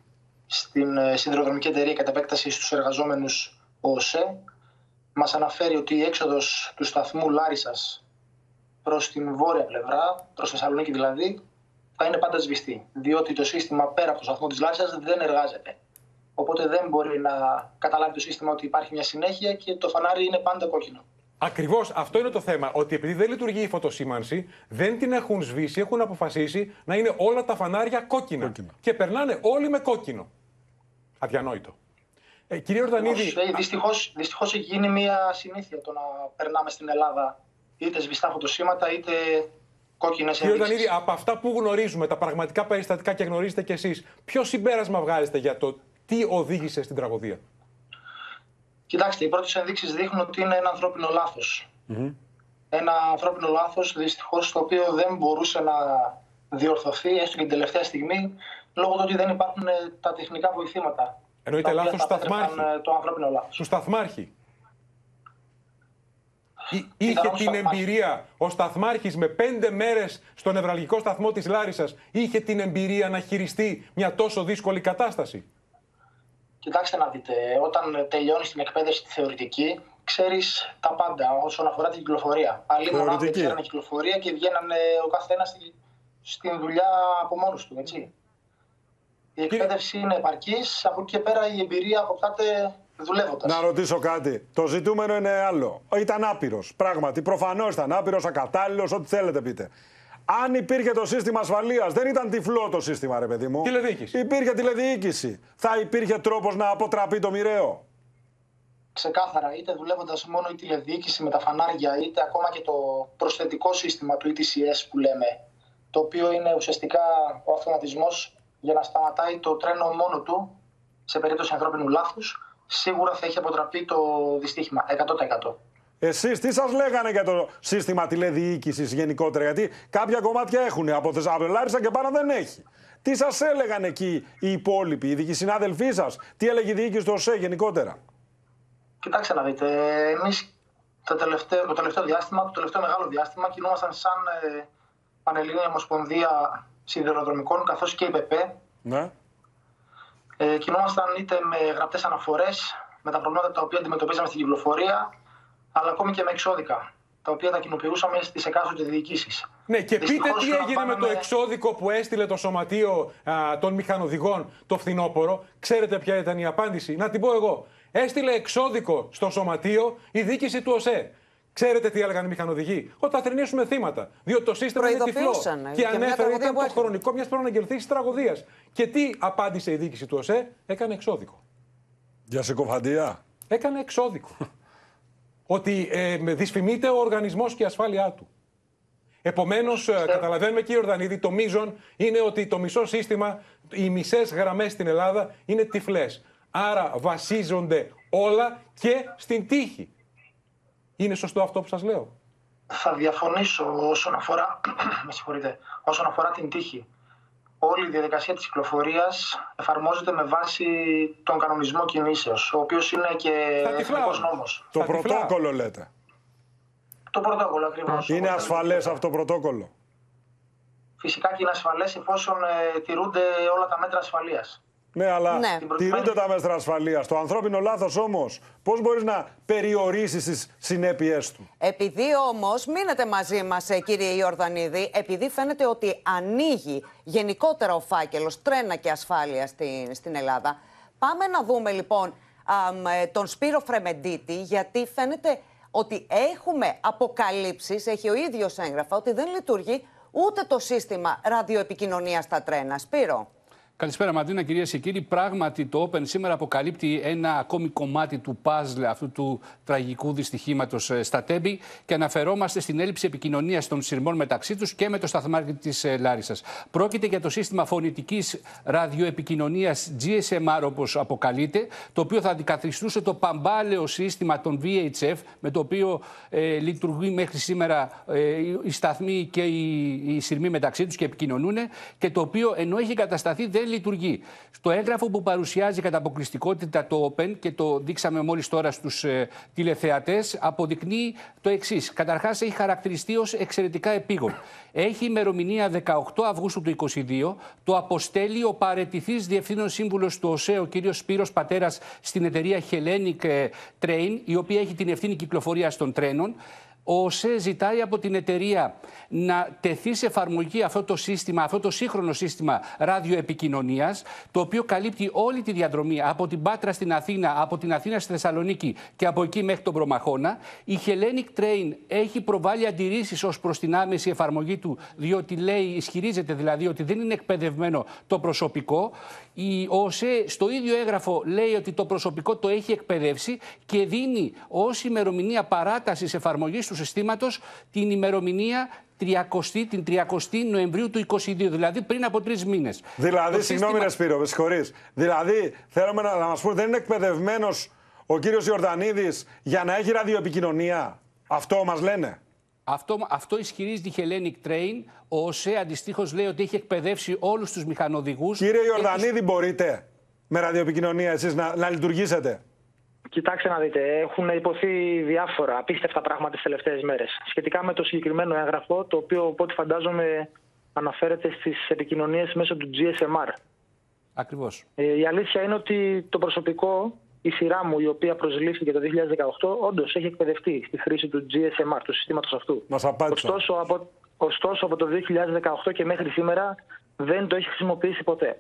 στην ε, Συνδρομική Εταιρεία κατά επέκταση στους εργαζόμενους ΟΣΕ. Μας αναφέρει ότι η έξοδος του σταθμού Λάρισας προς την βόρεια πλευρά, προς Θεσσαλονίκη δηλαδή, θα είναι πάντα σβηστή. Διότι το σύστημα πέρα από το σταθμό της Λάρισας δεν εργάζεται. Οπότε δεν μπορεί να καταλάβει το σύστημα ότι υπάρχει μια συνέχεια και το φανάρι είναι πάντα κόκκινο. Ακριβώς αυτό είναι το θέμα. Ότι επειδή δεν λειτουργεί η φωτοσήμανση, δεν την έχουν σβήσει, έχουν αποφασίσει να είναι όλα τα φανάρια κόκκινα. Και περνάνε όλοι με κόκκινο. Αδιανόητο. Ε, κύριε Ορδανίδη, Δυστυχώς δυστυχώς έχει γίνει μια συνήθεια το να περνάμε στην Ελλάδα είτε σβηστά φωτοσύματα είτε κόκκινες Κύριε ενδείξεις. Ορδανίδη, από αυτά που γνωρίζουμε, τα πραγματικά περιστατικά και γνωρίζετε κι εσείς, ποιο συμπέρασμα βγάζετε για το τι οδήγησε στην τραγωδία; Κοιτάξτε, οι πρώτες ενδείξεις δείχνουν ότι είναι ένα ανθρώπινο λάθος. Ένα ανθρώπινο λάθος δυστυχώς το οποίο δεν μπορούσε να διορθωθεί έστω και την τελευταία στιγμή λόγω του ότι δεν υπάρχουν ε, τα τεχνικά βοηθήματα. Εννοείται τα οποία λάθος του θα επέτρεπαν, σταθμάρχη. ε, Το ανθρώπινο λάθος. Του σταθμάρχη. Εί- Είχε Πιθανόν την σταθμάρχη. εμπειρία ο σταθμάρχης με πέντε μέρες στο νευραλγικό σταθμό της Λάρισας, είχε την εμπειρία να χειριστεί μια τόσο δύσκολη κατάσταση; Κοιτάξτε να δείτε, όταν τελειώνει την εκπαίδευση τη θεωρητική, ξέρεις τα πάντα όσον αφορά την κυκλοφορία. Άλλοι μονάδε δεν Θεωρητική. ξέρανε κυκλοφορία και βγαίνανε ο καθένας στη, στην δουλειά από μόνος του, έτσι. Η εκπαίδευση είναι επαρκής, από εκεί και πέρα η εμπειρία αποκτάται δουλεύοντας. Να ρωτήσω κάτι. Το ζητούμενο είναι άλλο. Ήταν άπειρος. Πράγματι, προφανώς ήταν άπειρος, ακατάλληλος, ό,τι θέλετε πείτε. Αν υπήρχε το σύστημα ασφαλείας, δεν ήταν τυφλό το σύστημα, ρε παιδί μου. Τηλεδιοίκηση. Υπήρχε τηλεδιοίκηση. Θα υπήρχε τρόπος να αποτραπεί το μοιραίο. Ξεκάθαρα, είτε δουλεύοντας μόνο η τηλεδιοίκηση με τα φανάρια, είτε ακόμα και το προσθετικό σύστημα του ETCS που λέμε, το οποίο είναι ουσιαστικά ο αυτοματισμός για να σταματάει το τρένο μόνο του σε περίπτωση ανθρώπινου λάθους, σίγουρα θα έχει αποτραπεί το δυστύχημα 100%. Εσείς τι σας λέγανε για το σύστημα τηλεδιοίκησης γενικότερα, Γιατί κάποια κομμάτια έχουν. Από Θεσσαλονίκη και πάνω δεν έχει. Τι σας έλεγαν εκεί οι υπόλοιποι, οι δικοί συνάδελφοί σας, τι έλεγε η διοίκηση του ΟΣΕ γενικότερα; Κοιτάξτε να δείτε, εμείς το τελευταίο, το τελευταίο διάστημα, το τελευταίο μεγάλο διάστημα, κινούμασταν σαν ε, Πανελλήνια Ομοσπονδία Σιδηροδρομικών καθώς και η ΠΕΠΕ Ναι. Ε, κινούμασταν είτε με γραπτές αναφορές, με τα προβλήματα τα οποία αντιμετωπίζαμε στην κυκλοφορία, αλλά ακόμη και με εξώδικα, τα οποία τα κοινοποιούσαμε στις εκάστοτε διοικήσεις. Ναι, και πείτε Δυστυχώς, τι έγινε με το λαμβάναμε- εξώδικο. εξώδικο που έστειλε το σωματείο α, των μηχανοδηγών το φθινόπωρο. Ξέρετε ποια ήταν η απάντηση. Να την πω εγώ. Έστειλε εξώδικο στο σωματείο η διοίκηση του ΟΣΕ. Ξέρετε τι έλεγαν οι μηχανοδηγοί; Ότι θα θρυνήσουμε θύματα. Διότι το σύστημα είναι τυφλό. Προειδοποιούσαν, Και για μια ανέφερε τραγωδία ήταν που το έρχεται. χρονικό μιας προαναγγελθής τραγωδίας. Και τι απάντησε η διοίκηση του ΟΣΕ; Έκανε εξώδικο. Για συκοφαντία. Έκανε εξώδικο. Ότι ε, με δυσφημείται ο οργανισμός και η ασφάλειά του. Επομένως, καταλαβαίνουμε κύριε Ορδανίδη, το μείζον είναι ότι το μισό σύστημα, οι μισές γραμμές στην Ελλάδα είναι τυφλές. Άρα βασίζονται όλα και στην τύχη. Είναι σωστό αυτό που σας λέω; Θα διαφωνήσω όσον αφορά, με συγχωρείτε, όσον αφορά την τύχη. Όλη η διαδικασία της κυκλοφορίας εφαρμόζεται με βάση τον κανονισμό κινήσεως, ο οποίος είναι και Στα τυφλά εθνικός όμως. νόμος. Το πρωτόκολλο λέτε. Το πρωτόκολλο ακριβώς. Είναι Όπως ασφαλές αυτό το πρωτόκολλο; Φυσικά και είναι ασφαλές εφόσον ε, τηρούνται όλα τα μέτρα ασφαλείας. Ναι, αλλά Ναι. Την τηρούνται προκειμένη- τα μέτρα ασφαλείας. Το ανθρώπινο λάθος όμως, πώς μπορείς να περιορίσεις τις συνέπειές του; Επειδή όμως, μείνετε μαζί μας, κύριε Ιορδανίδη, επειδή φαίνεται ότι ανοίγει γενικότερα ο φάκελος τρένα και ασφάλεια στην, στην Ελλάδα. Πάμε να δούμε λοιπόν αμ, ε, τον Σπύρο Φρεμεντίτη, γιατί φαίνεται ότι έχουμε αποκαλύψεις, έχει ο ίδιος έγγραφα, ότι δεν λειτουργεί ούτε το σύστημα ραδιοεπικοινωνίας στα τρένα. Σπύρο. Καλησπέρα Μαντίνα, κυρίες και κύριοι. Πράγματι το Open σήμερα αποκαλύπτει ένα ακόμη κομμάτι του παζλ αυτού του τραγικού δυστυχήματος στα Τέμπη και αναφερόμαστε στην έλλειψη επικοινωνίας των σειρμών μεταξύ τους και με το σταθμάρχη της Λάρισας. Πρόκειται για το σύστημα φωνητικής ραδιοεπικοινωνίας GSMR όπως αποκαλείται, το οποίο θα αντικαθιστούσε το παμπάλαιο σύστημα των VHF με το οποίο ε, λειτουργεί μέχρι σήμερα ε, οι σταθμοί και οι, οι σειρμοί μεταξύ τους και επικοινωνούν και το οποίο ενώ έχει εγκατασταθεί δεν λειτουργεί. Στο έγγραφο που παρουσιάζει κατά αποκλειστικότητα το Open και το δείξαμε μόλις τώρα στους ε, τηλεθεατές, αποδεικνύει το εξής. Καταρχάς, έχει χαρακτηριστεί ως εξαιρετικά επίγον. Έχει ημερομηνία 18 Αυγούστου του 2022. Το αποστέλει ο παρετηθής διευθύνων σύμβουλος του ΟΣΕ, ο κ. Σπύρος Πατέρας, στην εταιρεία Hellenic Train, η οποία έχει την ευθύνη κυκλοφορίας των τρένων. Ο ΟΣΕ ζητάει από την εταιρεία να τεθεί σε εφαρμογή αυτό το σύστημα, αυτό το σύγχρονο σύστημα ραδιοεπικοινωνίας, το οποίο καλύπτει όλη τη διαδρομή από την Πάτρα στην Αθήνα, από την Αθήνα στη Θεσσαλονίκη και από εκεί μέχρι τον Προμαχώνα. Η Hellenic Train έχει προβάλει αντιρρήσεις ως προς την άμεση εφαρμογή του, διότι λέει, ισχυρίζεται δηλαδή ότι δεν είναι εκπαιδευμένο το προσωπικό. Η ΟΣΕ στο ίδιο έγγραφο λέει ότι το προσωπικό το έχει εκπαιδεύσει και δίνει ως ημερομηνία παράτασης εφαρμογής του συστήματος την ημερομηνία 30, την 30 Νοεμβρίου του 2022, δηλαδή πριν από τρεις μήνες. Δηλαδή, συγγνώμη, σύστημα... Σπύρο, με συγχωρείς. Δηλαδή, θέλουμε να, να μας πούμε, δεν είναι εκπαιδευμένος ο κύριος Ιορδανίδης για να έχει ραδιοεπικοινωνία. Αυτό μας λένε. Αυτό, αυτό ισχυρίζεται η Hellenic Train. Ο ΟΣΕ αντιστοίχως λέει ότι έχει εκπαιδεύσει όλους τους μηχανοδηγούς. Κύριε Ιορδανίδη, μπορείτε με ραδιοεπικοινωνία εσείς να, να λειτουργήσετε; Κοιτάξτε να δείτε, έχουν υποθεί διάφορα απίστευτα πράγματα τις τελευταίες μέρες. Σχετικά με το συγκεκριμένο έγγραφο, το οποίο από ό,τι φαντάζομαι αναφέρεται στις επικοινωνίες μέσω του GSMR. Ακριβώς. Ε, η αλήθεια είναι ότι το προσωπικό, η σειρά μου, η οποία προσλήφθηκε το 2018, όντως έχει εκπαιδευτεί στη χρήση του GSMR, του συστήματος αυτού. Μας ωστόσο, από, ωστόσο, από το 2018 και μέχρι σήμερα δεν το έχει χρησιμοποιήσει ποτέ.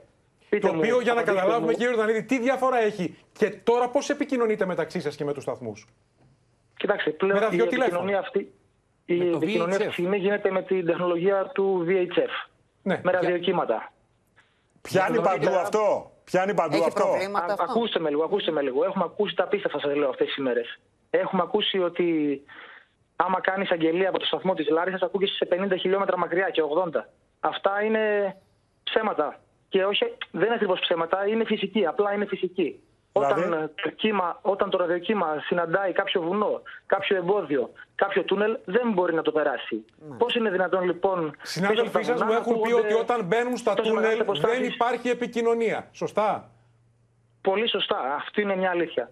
Το οποίο για να καταλάβουμε, κύριε Ορδανίδη, τι διαφορά έχει και τώρα πώς επικοινωνείτε μεταξύ σας και με τους σταθμούς; Κοιτάξτε, πλέον η επικοινωνία αυτή, η επικοινωνία αυτή τη στιγμή γίνεται με την τεχνολογία του VHF. Ναι, με ραδιοκύματα. Πιάνει παντού αυτό; Πιάνει παντού Έχει αυτό; Α, ακούστε με λίγο, ακούστε με λίγο. Έχουμε ακούσει τα απίστευτα, σας λέω, αυτές τις ημέρε. Έχουμε ακούσει ότι άμα κάνεις αγγελία από το σταθμό της Λάρισας, ακούγεσαι σε 50 χιλιόμετρα μακριά και 80. Αυτά είναι ψέματα. Και όχι, δεν είναι ακριβώς ψέματα, είναι φυσική. Απλά είναι φυσική. Δηλαδή; Όταν, το κύμα, όταν το ραδιοκύμα συναντάει κάποιο βουνό, κάποιο εμπόδιο, κάποιο τούνελ, δεν μπορεί να το περάσει. Ναι. Πώς είναι δυνατόν λοιπόν. Συνάδελφοί σας μου έχουν πει ότι όταν μπαίνουν στα τούνελ δεν υπάρχει επικοινωνία. Σωστά; Πολύ σωστά. Αυτή είναι μια αλήθεια.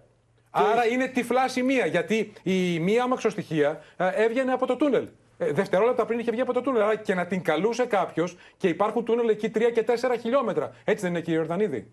Άρα είναι τυφλά σημεία. Γιατί η μία αμαξοστοιχεία ε, έβγαινε από το τούνελ. Ε, δευτερόλεπτα πριν είχε βγει από το τούνελ. Άρα και να την καλούσε κάποιος και υπάρχουν τούνελ εκεί 3 και 4 χιλιόμετρα. Έτσι δεν είναι, κύριε Ορδανίδη.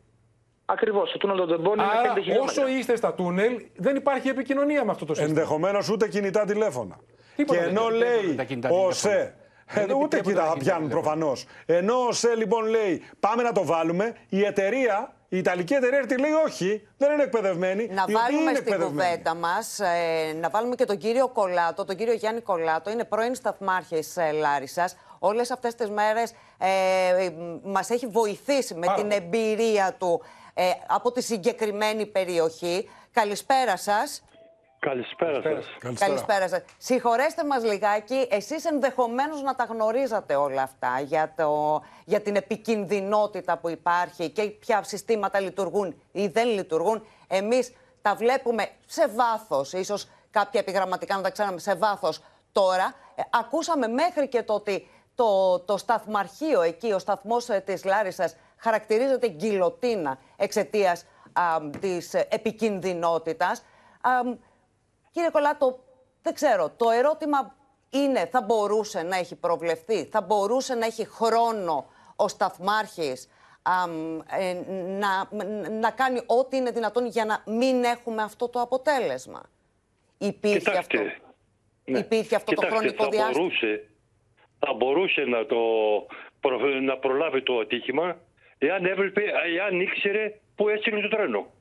Ακριβώς. Το τούνελ των Τεμπών είναι 5 χιλιόμετρα. Όσο είστε στα τούνελ, δεν υπάρχει επικοινωνία με αυτό το σύστημα. Ενδεχομένως ούτε κινητά τηλέφωνα. Τίποτα και δεν ενώ επιτρέπονται λέει τα κινητά ο τηλέφωνα. ΣΕ. Δεν Ε, ούτε επιτρέπονται κινητά τα θα κινητά πιάνουν τηλέφωνα. προφανώς. Ενώ ο ΣΕ λοιπόν λέει πάμε να το βάλουμε, η εταιρεία, η Ιταλική εταιρεία έρθει και λέει όχι, δεν είναι εκπαιδευμένη. Να οι οποίοι βάλουμε είναι στην εκπαιδευμένοι. κουβέντα μας, ε, να βάλουμε και τον κύριο Κολάτο, τον κύριο Γιάννη Κολάτο, είναι πρώην σταθμάρχης ε, Λάρισας. Όλες αυτές τις μέρες ε, μας έχει βοηθήσει με Πάρα την πολύ. εμπειρία του ε, από τη συγκεκριμένη περιοχή. Καλησπέρα σας. Καλησπέρα σας. Καλησπέρα σας. Συγχωρέστε μας λιγάκι, εσείς ενδεχομένως να τα γνωρίζατε όλα αυτά για, το, για την επικινδυνότητα που υπάρχει και ποια συστήματα λειτουργούν ή δεν λειτουργούν. Εμείς τα βλέπουμε σε βάθος, ίσως κάποια επιγραμματικά να τα ξέραμε σε βάθος τώρα. Ε, ακούσαμε μέχρι και το ότι το, το σταθμαρχείο εκεί, ο σταθμός της Λάρισας, χαρακτηρίζεται γκυλοτίνα εξαιτίας της επικινδυνότητας. Κύριε Κολάτο, δεν ξέρω, το ερώτημα είναι, θα μπορούσε να έχει προβλεφθεί, θα μπορούσε να έχει χρόνο ο σταθμάρχης αμ, ε, να, να κάνει ό,τι είναι δυνατόν για να μην έχουμε αυτό το αποτέλεσμα. Υπήρχε αυτό. ναι. Υπήρχε αυτό το Κοιτάξτε, χρονικό θα διάστημα. Μπορούσε, θα μπορούσε να, το, προ- να προλάβει το ατύχημα εάν, έβλεπε, εάν ήξερε που έστειλε το τρένο.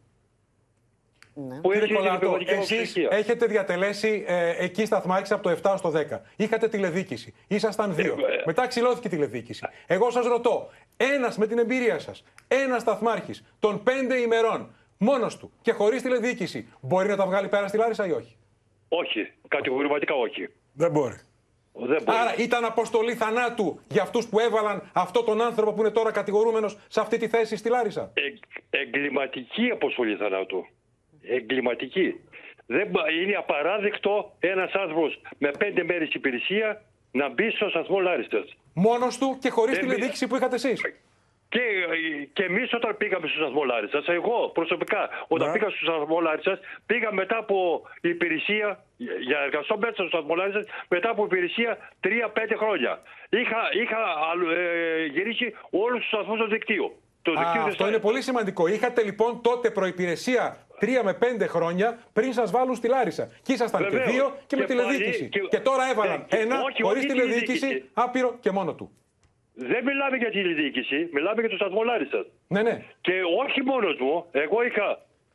Που Κύριε έχει την Κολάτο, επαγγελματική εσείς αυτοψυχία. έχετε διατελέσει ε, εκεί σταθμάρχη από το 7 στο 10. Είχατε τηλεδίκηση. Ήσασταν δύο. Ε, Μετά ξυλώθηκε η τηλεδίκηση. Εγώ σας ρωτώ, ένας με την εμπειρία σας, ένας σταθμάρχη των πέντε ημερών, μόνος του και χωρίς τηλεδίκηση, μπορεί να τα βγάλει πέρα στη Λάρισα ή όχι; Όχι. Κατηγορηματικά όχι. Δεν μπορεί. Δεν μπορεί. Άρα ήταν αποστολή θανάτου για αυτούς που έβαλαν αυτό τον άνθρωπο που είναι τώρα κατηγορούμενος σε αυτή τη θέση στη Λάρισα; Ε, εγκληματική αποστολή θανάτου. Εγκληματική. Δεν, μπα- είναι απαράδεκτο ένας άνθρωπος με πέντε μέρες υπηρεσία να μπει στο σταθμό Λάρισα. Μόνος του και χωρίς Δεν τηλεδίκηση που είχατε εσείς; Και, και εμείς όταν πήγαμε στο σταθμό Λάρισα, εγώ προσωπικά, όταν Ναι. πήγα στο σταθμό Λάρισα, πήγα μετά από υπηρεσία, για να εργαστώ μέσα στο σταθμό Λάρισα, μετά από υπηρεσία τρία-πέντε χρόνια. Είχα, είχα αλλου- ε, γυρίσει όλους τους σταθμού στο δικτύο. Το Α, δικτύο αυτό δεν είναι πολύ σημαντικό. Είχατε λοιπόν τότε προπηρεσία τρία με πέντε χρόνια πριν σας βάλουν στη Λάρισα. Και ήσασταν και Βεβαίως. δύο και, με Και τηλεδίκηση. πάλι- Και, και- τώρα έβαλαν και- ένα όχι, χωρίς όχι τηλεδίκηση, τηλεδίκηση. άπειρο και μόνο του. Δεν μιλάμε για τη διοίκηση, μιλάμε για το σταθμό Λάρισα. Ναι, ναι. Και όχι μόνος μου, εγώ είχα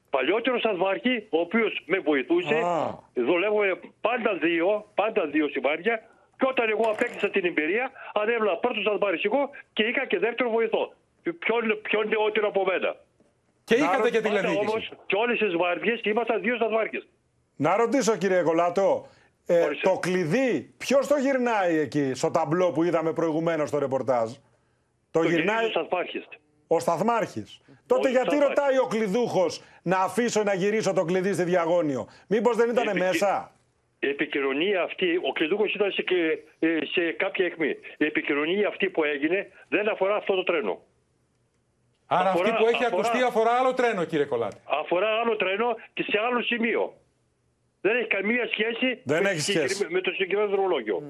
παλιότερο σταθμάρχη, ο οποίος με βοηθούσε. Δουλεύουμε πάντα δύο, πάντα δύο σημάδια. Και όταν εγώ απέκτησα την εμπειρία, ανέβαλα πρώτο σταθμάρχη εγώ και είχα και δεύτερο βοηθό. Πιο, πιο νεότερο από μένα. Και είχατε και τηλεδίκηση. Όμως και όλες τις βάρδιε ήμασταν δύο σταθμάρχε. Να ρωτήσω κύριε Κολάτο, ε, το κλειδί ποιος το γυρνάει εκεί στο ταμπλό που είδαμε προηγουμένως στο ρεπορτάζ; Το, γυρνάει Ο σταθμάρχης. ο σταθμάρχης. Τότε γιατί σταθμάρχης. ρωτάει ο κλειδούχος να αφήσω να γυρίσω το κλειδί στη διαγώνιο; Μήπως δεν ήταν Επικοι- μέσα; Η επικοινωνία αυτή, ο κλειδούχος ήταν σε, και- ε, σε κάποια αιχμή. Η επικοινωνία αυτή που έγινε δεν αφορά αυτό το τρένο. Άρα Αφορά- αυτή που έχει αφορά- ακουστεί αφορά άλλο τρένο, κύριε Κολάτη. Αφορά άλλο τρένο και σε άλλο σημείο. Δεν έχει καμία σχέση, Δεν με, έχει τη σχέση. συγκεκρι- με το συγκεκριμένο δρομολόγιο.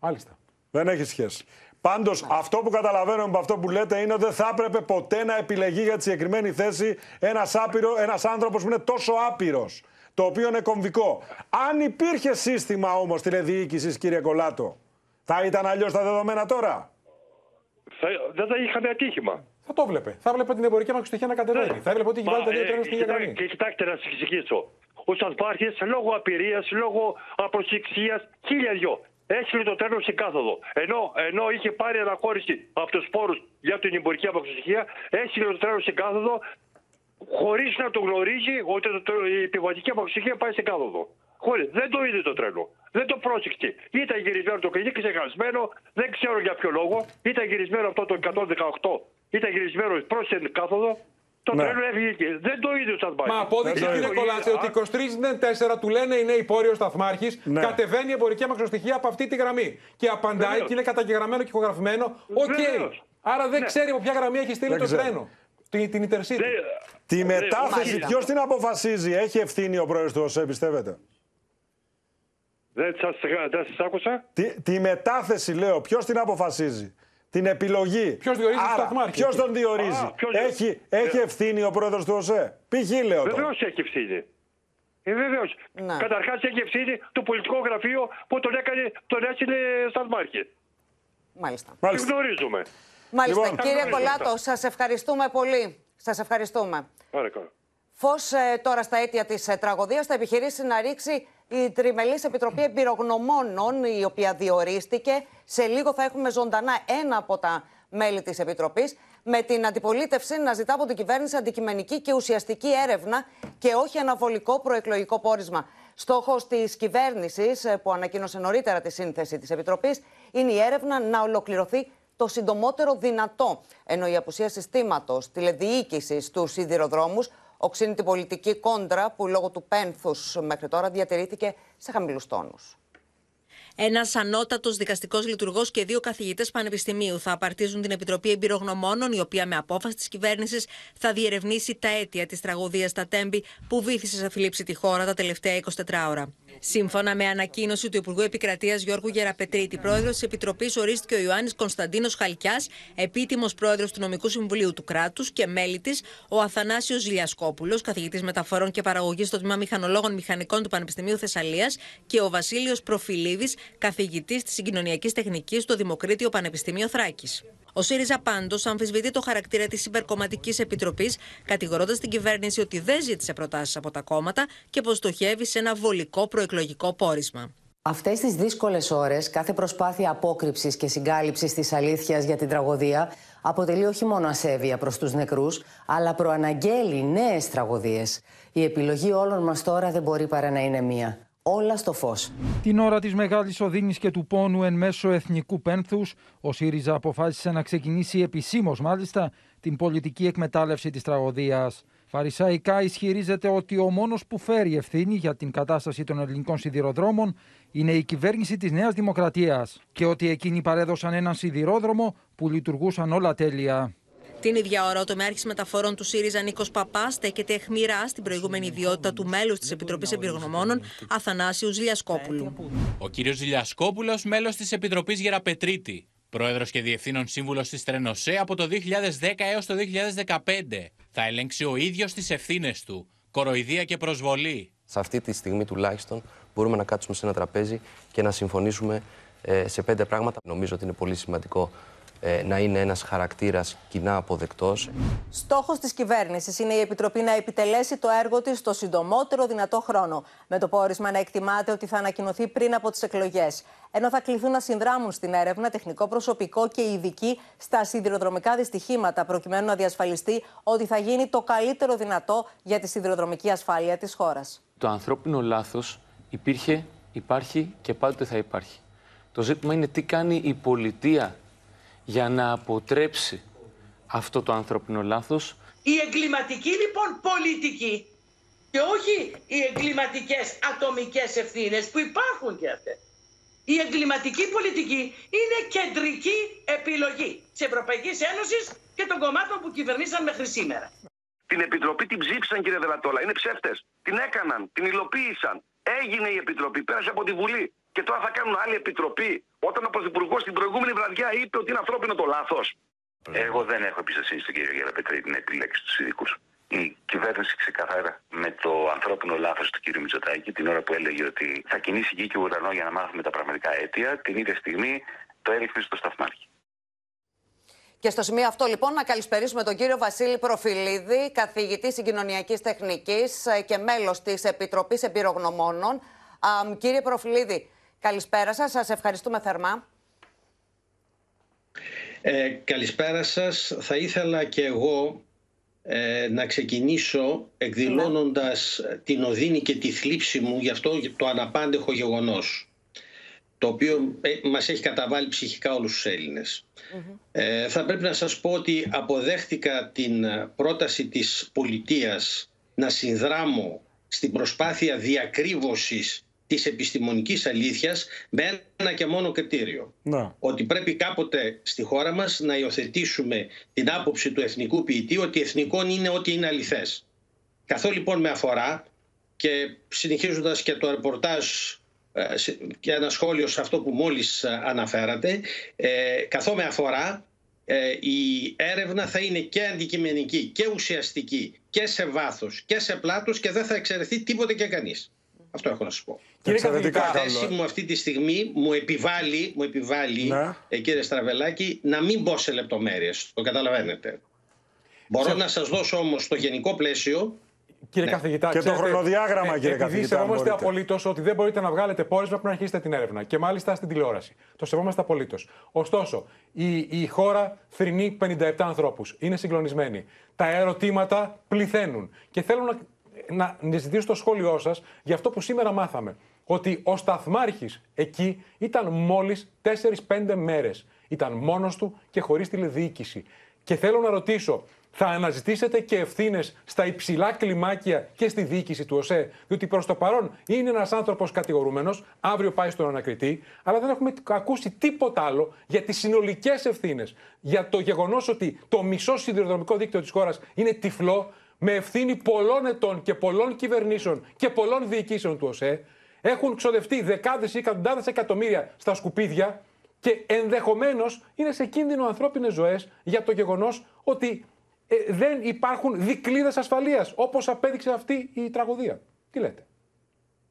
Μάλιστα. Δεν έχει σχέση. Πάντως, αυτό που καταλαβαίνω από αυτό που λέτε είναι ότι δεν θα έπρεπε ποτέ να επιλεγεί για τη συγκεκριμένη θέση ένας ένας άνθρωπος που είναι τόσο άπειρος. Το οποίο είναι κομβικό. Αν υπήρχε σύστημα όμως τηλεδιοίκησης, κύριε Κολάτο, θα ήταν αλλιώς τα δεδομένα τώρα; Θα, δεν θα είχαμε ατύχημα. Θα το βλέπε. Θα έβλεπε την εμπορική μακροστοιχεία να κατεβαίνει. Θα έβλεπε ότι έχει Μα, ε, βάλει τα δύο τρένα στην ίδια κοιτά- γραμμή. και κοιτάξτε να σας εξηγήσω. Ο Σταθμάρχη λόγω απειρίας, λόγω απροσυξίας, χίλια δυο. Έστειλε το τρένο στην κάθοδο. Ενώ, ενώ είχε πάρει αναχώρηση από τους πόρου για την εμπορική απαξιωσία, έστειλε το τρένο στην κάθοδο χωρίς να το γνωρίζει ότι το, το, η επιβατική απαξιωσία πάει στην κάθοδο. Χωρίς. Δεν το είδε το τρένο. Δεν το πρόσεξε. Ήταν γυρισμένο το κλειδί, ξεχασμένο, δεν ξέρω για ποιο λόγο. Ήταν γυρισμένο αυτό το 118. Ήταν γυρισμένο προς την κάθοδο. Το Ναι. τρένο έφυγε και δεν το είδε ο σταθμάρχης. Μα απόδειξε, κύριε Κολάτσε, ότι 23-4 του λένε οι Νέοι Πόροι ο σταθμάρχης, Ναι. κατεβαίνει η εμπορική αμαξοστοιχεία από αυτή τη γραμμή. Και απαντάει Βεβαίως. και είναι καταγεγραμμένο και ηχογραφημένο. Οκ. Βεβαίως. Άρα δεν Ναι. ξέρει από ποια γραμμή έχει στείλει Δεν το ξέρει. τρένο. Την, την Intercity. Τη μετάθεση, Μάλιστα. ποιος την αποφασίζει, έχει ευθύνη ο πρόεδρος του ΟΣΕ, πιστεύετε; Δεν σας, δεν σας άκουσα. Τη, τη μετάθεση, λέω, ποιος την αποφασίζει; Την επιλογή. Ποιος διορίζει τους σταθμάρχες. Ποιος τον διορίζει; Α, ποιος- έχει, έχει Ναι. ευθύνη ο πρόεδρος του ΟΣΕ; Π.χ. λέω τώρα. Βεβαίως έχει ευθύνη. Ε, Βεβαίως. Ναι. Καταρχάς έχει ευθύνη το πολιτικό γραφείο που τον έκανε, τον έστειλε Σταθμάρχη. Μάλιστα. Τη γνωρίζουμε. Μάλιστα. Λοιπόν, Κύριε τα γνωρίζουμε Κολάτο, σας ευχαριστούμε πολύ. Σας ευχαριστούμε. Παρακαλώ. Φως τώρα στα αίτια της ε, τραγωδίας θα επιχειρήσει να ρίξει η Τριμελής Επιτροπή Εμπειρογνωμόνων, η οποία διορίστηκε. Σε λίγο θα έχουμε ζωντανά ένα από τα μέλη της Επιτροπής, με την αντιπολίτευση να ζητά από την κυβέρνηση αντικειμενική και ουσιαστική έρευνα και όχι αναβολικό προεκλογικό πόρισμα. Στόχος της κυβέρνησης, που ανακοίνωσε νωρίτερα τη σύνθεση της Επιτροπής, είναι η έρευνα να ολοκληρωθεί το συντομότερο δυνατό. Ενώ η απουσία συστήματος τηλεδιοίκησης στους σιδηροδρόμους οξύνει την πολιτική κόντρα που λόγω του πένθους μέχρι τώρα διατηρήθηκε σε χαμηλούς τόνους. Ένας ανώτατος δικαστικός λειτουργός και δύο καθηγητές πανεπιστημίου θα απαρτίζουν την Επιτροπή Εμπειρογνωμόνων, η οποία με απόφαση της κυβέρνησης θα διερευνήσει τα αίτια της τραγωδίας στα Τέμπη που βήθησε σε θλίψη τη χώρα τα τελευταία 24 ώρα. Σύμφωνα με ανακοίνωση του Υπουργού Επικρατείας Γιώργου Γεραπετρίτη, πρόεδρος της Επιτροπής ορίστηκε ο Ιωάννης Κωνσταντίνος Χαλκιάς, επίτιμος πρόεδρος του Νομικού Συμβουλίου του Κράτους και μέλη της ο Αθανάσιος Ζηλιασκόπουλο, καθηγητής μεταφορών και παραγωγής στο τμήμα Μηχανολόγων Μηχανικών του Πανεπιστημίου Θεσσαλίας και ο Βασίλειος Προφιλίδης, καθηγητής της συγκοινωνιακής τεχνικής στο Δημοκρίτιο Πανεπιστήμιο Θράκης. Ο ΣΥΡΙΖΑ πάντως αμφισβητεί το χαρακτήρα της υπερκομματικής επιτροπής, κατηγορώντας την κυβέρνηση ότι δεν ζήτησε προτάσεις από τα κόμματα και πω στοχεύει σε ένα βολικό προεκλογικό πόρισμα. Αυτές τις δύσκολες ώρες, κάθε προσπάθεια απόκρυψης και συγκάλυψης της αλήθειας για την τραγωδία αποτελεί όχι μόνο ασέβεια προς τους νεκρούς, αλλά προαναγγέλει νέες τραγωδίες. Η επιλογή όλων μας τώρα δεν μπορεί παρά να είναι μία. Όλα στο φως. Την ώρα της μεγάλης οδύνης και του πόνου εν μέσω εθνικού πένθους, ο ΣΥΡΙΖΑ αποφάσισε να ξεκινήσει επισήμως μάλιστα την πολιτική εκμετάλλευση της τραγωδίας. Φαρισαϊκά ισχυρίζεται ότι ο μόνος που φέρει ευθύνη για την κατάσταση των ελληνικών σιδηροδρόμων είναι η κυβέρνηση της Νέας Δημοκρατίας και ότι εκείνοι παρέδωσαν έναν σιδηρόδρομο που λειτουργούσαν όλα τέλεια. Την ίδια ώρα, ο τομέαρχης μεταφορών του ΣΥΡΙΖΑ Νίκος Παπάς στέκεται αιχμηρά στην προηγούμενη ιδιότητα του μέλους της Επιτροπής Εμπειρογνωμόνων Αθανάσιου Ζηλιασκόπουλου. Ο κ. Ζηλιασκόπουλος, μέλος της Επιτροπής Γεραπετρίτη, πρόεδρος και διευθύνων σύμβουλος της Τρενοσέ από το 2010 έως το 2015. Θα ελέγξει ο ίδιος τις ευθύνες του. Κοροϊδία και προσβολή. Σε αυτή τη στιγμή τουλάχιστον μπορούμε να κάτσουμε σε ένα τραπέζι και να συμφωνήσουμε ε, σε πέντε πράγματα. Νομίζω ότι είναι πολύ σημαντικό ε, να είναι ένας χαρακτήρας κοινά αποδεκτός. Στόχος της κυβέρνησης είναι η Επιτροπή να επιτελέσει το έργο της στο συντομότερο δυνατό χρόνο, με το πόρισμα να εκτιμάται ότι θα ανακοινωθεί πριν από τις εκλογές. Ενώ θα κληθούν να συνδράμουν στην έρευνα τεχνικό προσωπικό και ειδικοί στα σιδηροδρομικά δυστυχήματα, προκειμένου να διασφαλιστεί ότι θα γίνει το καλύτερο δυνατό για τη σιδηροδρομική ασφάλεια της χώρας. Το ανθρώπινο λάθος υπήρχε, υπάρχει και πάντοτε θα υπάρχει. Το ζήτημα είναι τι κάνει η πολιτεία για να αποτρέψει αυτό το ανθρώπινο λάθος. Η εγκληματική λοιπόν πολιτική και όχι οι εγκληματικές ατομικές ευθύνες που υπάρχουν και αυτές. Η εγκληματική πολιτική είναι κεντρική επιλογή της Ευρωπαϊκής Ένωσης και των κομμάτων που κυβερνήσαν μέχρι σήμερα. Την Επιτροπή την ψήφισαν κύριε Δελατόλα. Είναι ψεύτες. Την έκαναν, την υλοποίησαν. Έγινε η Επιτροπή, πέρασε από τη Βουλή. Και τώρα θα κάνουν άλλη επιτροπή όταν ο Πρωθυπουργός την προηγούμενη βραδιά είπε ότι είναι ανθρώπινο το λάθος. Εγώ δεν έχω εμπιστοσύνη στον κύριο Γεραπετρίτη να επιλέξει τους ειδικούς. Η κυβέρνηση ξεκαθάρα με το ανθρώπινο λάθος του κύριου Μητσοτάκη, την ώρα που έλεγε ότι θα κινήσει γη και ουρανό για να μάθουμε τα πραγματικά αίτια, την ίδια στιγμή το έριχνε στο σταθμάρχη. Και στο σημείο αυτό, λοιπόν, να καλησπερίσουμε τον κύριο Βασίλη Προφιλίδη, καθηγητή συγκοινωνιακής τεχνικής και μέλος της Επιτροπής Εμπειρογνωμόνων. κύριε Προφιλίδη, Καλησπέρα σας, σας ευχαριστούμε θερμά. Ε, καλησπέρα σας. Θα ήθελα και εγώ ε, να ξεκινήσω εκδηλώνοντας την οδύνη και τη θλίψη μου για αυτό το αναπάντεχο γεγονός το οποίο ε, μας έχει καταβάλει ψυχικά όλους τους ελληνες Ε, θα πρέπει να σας πω ότι αποδέχτηκα την πρόταση της πολιτείας να συνδράμω στην προσπάθεια διακρύβωσης της επιστημονικής αλήθειας με ένα και μόνο κριτήριο. Να. Ότι πρέπει κάποτε στη χώρα μας να υιοθετήσουμε την άποψη του εθνικού ποιητή ότι εθνικών είναι ό,τι είναι αληθές. Καθώ λοιπόν με αφορά και συνεχίζοντας και το ρεπορτάζ ε, και ένα σχόλιο σε αυτό που μόλις ε, αναφέρατε, ε, καθώ με αφορά η έρευνα θα είναι και αντικειμενική και ουσιαστική και σε βάθος και σε πλάτος και δεν θα εξαιρεθεί τίποτε και κανείς. Αυτό έχω να σας πω. Κύριε Καθηγητά, η θέση μου αυτή τη στιγμή μου επιβάλλει, μου επιβάλλει ναι. ε, κύριε Στραβελάκη, να μην μπω σε λεπτομέρειες. Το καταλαβαίνετε. Μπορώ να σας δώσω όμως το γενικό πλαίσιο Κύριε ναι. Καθηγητά, και ξέρετε, το χρονοδιάγραμμα, ε, κύριε επειδή Καθηγητά. Σεβόμαστε απολύτως ότι δεν μπορείτε να βγάλετε πόρισμα πριν αρχίσετε την έρευνα. Και μάλιστα στην τηλεόραση. Το σεβόμαστε απολύτως. Ωστόσο, η, η χώρα θρυνεί 57 ανθρώπους. Είναι συγκλονισμένη. Τα ερωτήματα πληθαίνουν. Και θέλω να να ζητήσω το σχόλιο σας για αυτό που σήμερα μάθαμε. Ότι ο Σταθμάρχης εκεί ήταν μόλις 4-5 μέρες. Ήταν μόνος του και χωρίς τηλεδιοίκηση. Και θέλω να ρωτήσω, θα αναζητήσετε και ευθύνες στα υψηλά κλιμάκια και στη διοίκηση του ΟΣΕ, διότι προς το παρόν είναι ένας άνθρωπος κατηγορούμενος, αύριο πάει στον ανακριτή, αλλά δεν έχουμε ακούσει τίποτα άλλο για τις συνολικές ευθύνες. Για το γεγονός ότι το μισό σιδηροδρομικό δίκτυο της χώρας είναι τυφλό, με ευθύνη πολλών ετών και πολλών κυβερνήσεων και πολλών διοικήσεων του ΟΣΕ, έχουν ξοδευτεί δεκάδες ή εκατοντάδες εκατομμύρια στα σκουπίδια και ενδεχομένως είναι σε κίνδυνο ανθρώπινες ζωές για το γεγονός ότι ε, δεν υπάρχουν δικλείδες ασφαλείας, όπως απέδειξε αυτή η τραγωδία. Τι λέτε;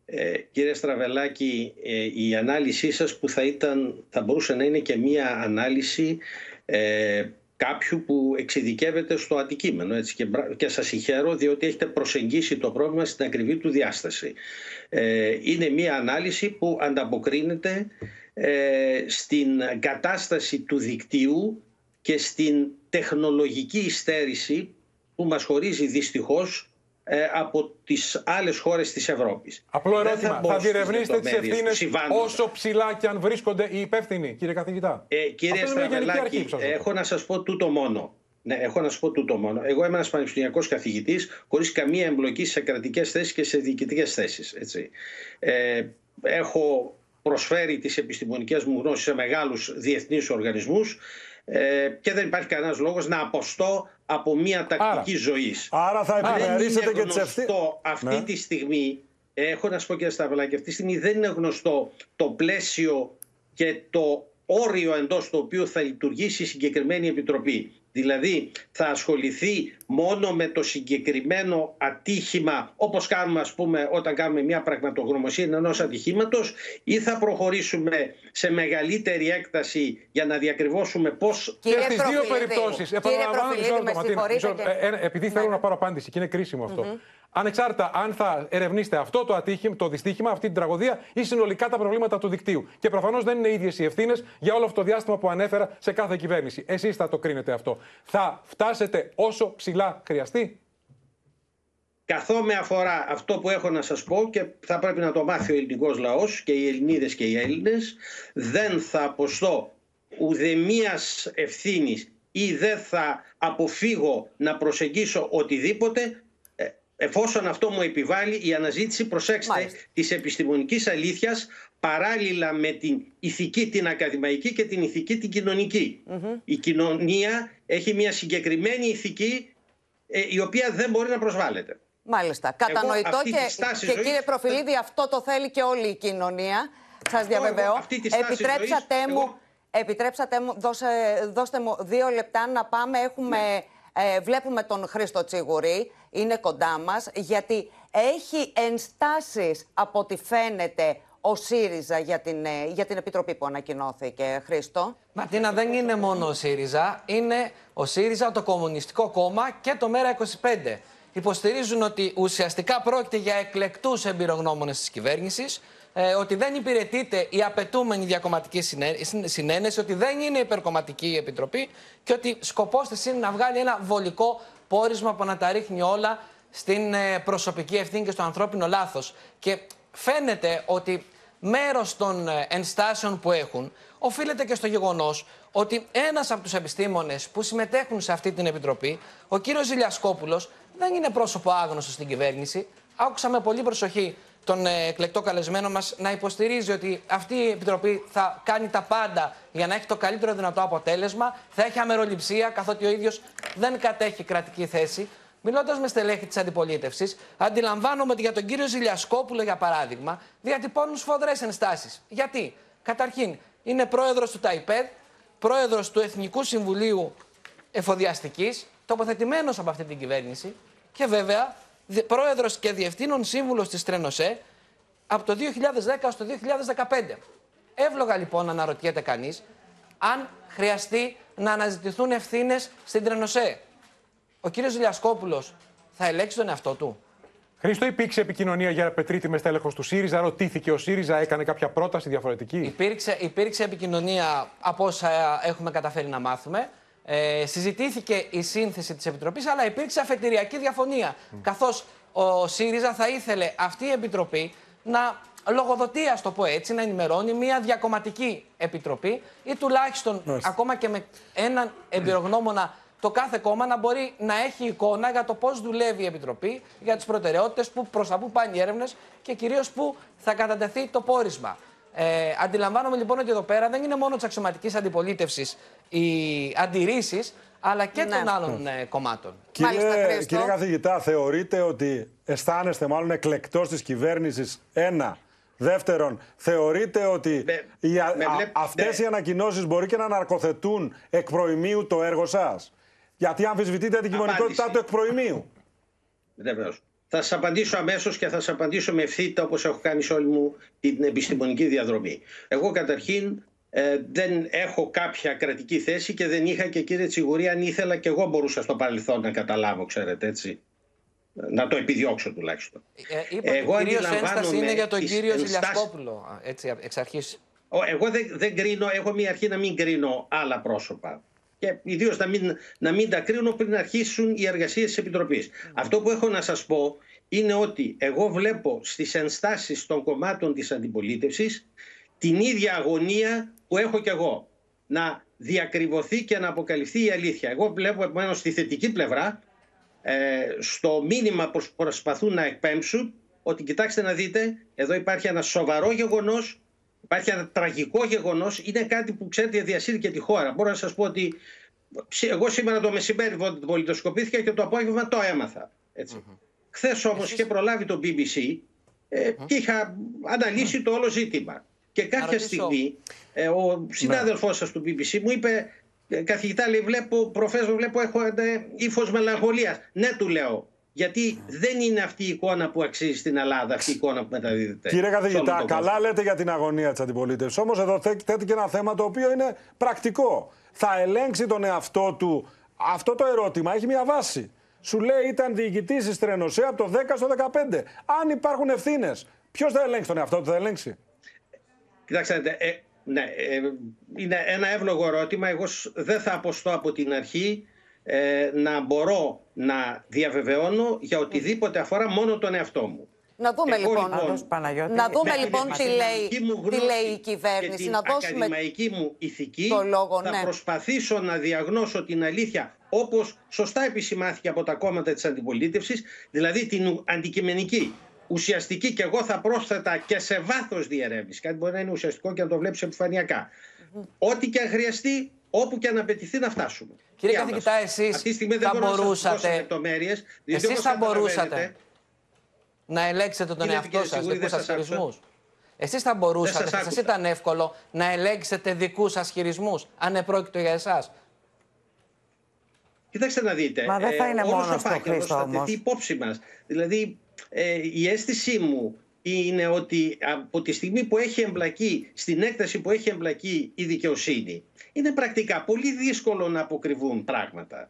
Ε, κύριε Στραβελάκη, ε, η ανάλυση σας που θα, ήταν, θα μπορούσε να είναι και μία ανάλυση ε, κάποιου που εξειδικεύεται στο αντικείμενο έτσι, και, και σας συγχαίρω διότι έχετε προσεγγίσει το πρόβλημα στην ακριβή του διάσταση. Ε, είναι μία ανάλυση που ανταποκρίνεται ε, στην κατάσταση του δικτύου και στην τεχνολογική υστέρηση που μας χωρίζει δυστυχώς ε, από τις άλλες χώρες της Ευρώπης. Απλό ερώτημα. Θα, θα διερευνήσετε τις ευθύνες όσο ψηλά και αν βρίσκονται οι υπεύθυνοι, κύριε καθηγητά. Ε, κύριε Στραβελάκη, έχω να σας πω τούτο μόνο. Ναι, έχω να σας πω τούτο μόνο. Εγώ είμαι ένας πανεπιστημιακός καθηγητής, χωρίς καμία εμπλοκή σε κρατικές θέσεις και σε διοικητικές θέσεις. Ε, έχω προσφέρει τις επιστημονικές μου γνώσεις σε μεγάλους διεθνείς οργανισμούς ε, και δεν υπάρχει κανένας λόγος να αποστώ από μια τακτική ζωής. Άρα θα επιμερίσετε και τις ευθύνες. Αυτή ναι. τη στιγμή, έχω να σου πω κύριε Σταυλάκη, αυτή τη στιγμή δεν είναι γνωστό το πλαίσιο και το όριο εντός του οποίου θα λειτουργήσει η συγκεκριμένη επιτροπή. Δηλαδή θα ασχοληθεί μόνο με το συγκεκριμένο ατύχημα όπως κάνουμε ας πούμε όταν κάνουμε μια πραγματογνωμοσία ενός ατυχήματος ή θα προχωρήσουμε σε μεγαλύτερη έκταση για να διακριβώσουμε πώς... Και στις δύο περιπτώσεις, επαναλαμβάνω, επειδή θέλω να πάρω απάντηση και είναι κρίσιμο αυτό. Ανεξάρτητα αν θα ερευνήσετε αυτό το, ατύχημα, το δυστύχημα, αυτή την τραγωδία ή συνολικά τα προβλήματα του δικτύου. Και προφανώς δεν είναι ίδιες οι ευθύνες για όλο αυτό το διάστημα που ανέφερα σε κάθε κυβέρνηση. Εσείς θα το κρίνετε αυτό. Θα φτάσετε όσο ψηλά χρειαστεί. Καθώ αφορά αυτό που έχω να σας πω και θα πρέπει να το μάθει ο ελληνικός λαός και οι Ελληνίδες και οι Έλληνες, δεν θα αποστώ ουδεμίας ευθύνης ή δεν θα αποφύγω να προσεγγίσω οτιδήποτε εφόσον αυτό μου επιβάλλει η αναζήτηση, προσέξτε, τη της επιστημονικής αλήθειας παράλληλα με την ηθική την ακαδημαϊκή και την ηθική την κοινωνικη Η κοινωνία έχει μια συγκεκριμένη ηθική ε, η οποία δεν μπορεί να προσβάλλεται. Μάλιστα. Κατανοητό και, και κύριε Προφιλίδη αυτό το θέλει και όλη η κοινωνία. Σας διαβεβαιώ. Επιτρέψατε μου... Επιτρέψατε μου, δώστε μου δύο λεπτά να πάμε. Έχουμε ναι. Ε, βλέπουμε τον Χρήστο Τσίγουρη, είναι κοντά μας, γιατί έχει ενστάσεις από ό,τι φαίνεται ο ΣΥΡΙΖΑ για την, ε, για την επιτροπή που ανακοινώθηκε, Χρήστο. Ματίνα, δεν είναι μόνο ο ΣΥΡΙΖΑ, είναι ο ΣΥΡΙΖΑ, το Κομμουνιστικό Κόμμα και το ΜΕΡΑ25. Υποστηρίζουν ότι ουσιαστικά πρόκειται για εκλεκτούς εμπειρογνώμονες της κυβέρνησης, ε, ότι δεν υπηρετείται η απαιτούμενη διακομματική συνένεση, ότι δεν είναι υπερκομματική η Επιτροπή και ότι σκοπός της είναι να βγάλει ένα βολικό πόρισμα που να τα ρίχνει όλα στην ε, προσωπική ευθύνη και στο ανθρώπινο λάθος. Και φαίνεται ότι μέρος των ε, ενστάσεων που έχουν οφείλεται και στο γεγονός ότι ένας από τους επιστήμονες που συμμετέχουν σε αυτή την Επιτροπή, ο κύριος Ζηλιασκόπουλος, δεν είναι πρόσωπο άγνωστο στην κυβέρνηση. Άκουσα με πολύ προσοχή τον ε, εκλεκτό καλεσμένο μας να υποστηρίζει ότι αυτή η επιτροπή θα κάνει τα πάντα για να έχει το καλύτερο δυνατό αποτέλεσμα, θα έχει αμεροληψία, καθότι ο ίδιος δεν κατέχει κρατική θέση. Μιλώντας με στελέχη της αντιπολίτευσης, αντιλαμβάνομαι ότι για τον κύριο Ζηλιασκόπουλο, για παράδειγμα, διατυπώνουν σφοδρές ενστάσεις. Γιατί, καταρχήν, είναι πρόεδρος του ΤΑΙΠΕΔ, πρόεδρος του Εθνικού Συμβουλίου Εφοδιαστικής, τοποθετημένος από αυτή την κυβέρνηση και βέβαια πρόεδρος και διευθύνων σύμβουλος της Τρενοσέ από το 2010 στο 2015. Εύλογα λοιπόν αναρωτιέται κανείς αν χρειαστεί να αναζητηθούν ευθύνες στην Τρενοσέ. Ο κύριος Λιασκόπουλος θα ελέγξει τον εαυτό του. Χρήστο, υπήρξε επικοινωνία για πετρίτη με στέλεχος του ΣΥΡΙΖΑ; Ρωτήθηκε ο ΣΥΡΙΖΑ, έκανε κάποια πρόταση διαφορετική; Υπήρξε, υπήρξε επικοινωνία από όσα έχουμε καταφέρει να μάθουμε. Ε, συζητήθηκε η σύνθεση της Επιτροπής, αλλά υπήρξε αφετηριακή διαφωνία. Mm. Καθώς ο ΣΥΡΙΖΑ θα ήθελε αυτή η Επιτροπή να λογοδοτεί, ας το πω έτσι, να ενημερώνει μια διακομματική επιτροπή ή τουλάχιστον ακόμα και με έναν εμπειρογνώμονα το κάθε κόμμα να μπορεί να έχει εικόνα για το πώς δουλεύει η Επιτροπή, για τις προτεραιότητες, προς τα πού πάνε οι έρευνες και κυρίως πού θα κατατεθεί το πόρισμα. Ε, αντιλαμβάνομαι λοιπόν ότι εδώ πέρα δεν είναι μόνο της αξιωματικής αντιπολίτευσης οι αντιρρήσεις, αλλά και ναι. των άλλων ε, κομμάτων. Κύριε, κύριε καθηγητά, θεωρείτε ότι αισθάνεστε μάλλον εκλεκτός της κυβέρνησης ένα. Δεύτερον, θεωρείτε ότι οι, αυτές οι ανακοινώσεις μπορεί και να αναρκοθετούν εκ προημίου το έργο σας; Γιατί αμφισβητείτε την κοινωνικότητά του εκ προημίου. Βεβαίως. Θα σας απαντήσω αμέσως και θα σας απαντήσω με ευθύτητα όπως έχω κάνει σε όλη μου την επιστημονική διαδρομή. Εγώ καταρχήν ε, δεν έχω κάποια κρατική θέση και δεν είχα και κύριε Τσιγουρή αν ήθελα και εγώ μπορούσα στο παρελθόν να καταλάβω, ξέρετε έτσι. Να το επιδιώξω τουλάχιστον. Ε, είπα εγώ ότι κυρίως ένσταση είναι για τον κύριο ενστάσεις... Ζηλιασκόπουλο, έτσι εξ αρχής. Εγώ δεν, δεν κρίνω, έχω μια αρχή να μην κρίνω άλλα πρόσωπα. Και ιδίως να μην, να μην τα κρίνω πριν αρχίσουν οι εργασίες της Επιτροπής. Αυτό που έχω να σας πω είναι ότι εγώ βλέπω στις ενστάσεις των κομμάτων της αντιπολίτευσης την ίδια αγωνία που έχω κι εγώ. Να διακριβωθεί και να αποκαλυφθεί η αλήθεια. Εγώ βλέπω επομένως στη θετική πλευρά, ε, στο μήνυμα που προσπαθούν να εκπέμψουν, ότι κοιτάξτε να δείτε, εδώ υπάρχει ένα σοβαρό γεγονός, υπάρχει ένα τραγικό γεγονός, είναι κάτι που ξέρετε διασύρει και τη χώρα. Μπορώ να σας πω ότι εγώ σήμερα το μεσημέρι πολιτοσκοπήθηκα και το απόγευμα το έμαθα. Έτσι. Mm-hmm. Χθες όμως είχε προλάβει το BBC ε, και είχα αναλύσει το όλο ζήτημα. Και κάποια στιγμή ε, ο συνάδελφός σας του BBC μου είπε «Ε, καθηγητά λέει βλέπω, προφέσορ βλέπω έχω ύφος μελαγχολίας. Ναι του λέω. Γιατί δεν είναι αυτή η εικόνα που αξίζει στην Ελλάδα, αυτή η εικόνα που μεταδίδεται. Κύριε καθηγητά, καλά λέτε για την αγωνία της αντιπολίτευσης. Όμως εδώ θέτει και ένα θέμα το οποίο είναι πρακτικό. Θα ελέγξει τον εαυτό του; Αυτό το ερώτημα έχει μια βάση. Σου λέει ήταν διοικητής της Τρενοσέα από το 10 στο 15. Αν υπάρχουν ευθύνες, ποιος θα ελέγξει τον εαυτό του, θα ελέγξει; Κοιτάξτε, ε, ναι, ε, είναι ένα εύλογο ερώτημα. Εγώ δεν θα αποστώ από την αρχή ε, να μπορώ να διαβεβαιώνω για οτιδήποτε αφορά μόνο τον εαυτό μου. Να δούμε Εγώ, λοιπόν, λοιπόν να δούμε λοιπόν τι λέει, τι λέει η κυβέρνηση. Και την να δώσουμε ακαδημαϊκή μου ηθική το λόγο, θα ναι. προσπαθήσω να διαγνώσω την αλήθεια όπως σωστά επισημάθηκε από τα κόμματα της αντιπολίτευσης, δηλαδή την αντικειμενική ουσιαστική και εγώ θα πρόσθετα και σε βάθος διερεύνηση. Κάτι μπορεί να είναι ουσιαστικό και να το βλέπεις επιφανειακά. Ό,τι και αν χρειαστεί, όπου και αν απαιτηθεί να φτάσουμε. Κύριε καθηγητά, εσείς θα μπορούσατε, εσείς θα μπορούσατε να ελέγξετε τον εαυτό σας δικούς σας χειρισμούς. Εσείς θα μπορούσατε, θα σας ήταν εύκολο να ελέγξετε δικούς σας χειρισμούς, αν επρόκειτο για εσάς; Κοιτάξτε να δείτε. Μα δεν θα ε, είναι μόνο στο Χρήστο όμως. υπόψη μας. Δηλαδή, ε, η αίσθησή μου είναι ότι από τη στιγμή που έχει εμπλακεί, στην έκταση που έχει εμπλακεί η δικαιοσύνη, είναι πρακτικά πολύ δύσκολο να αποκρυβούν πράγματα.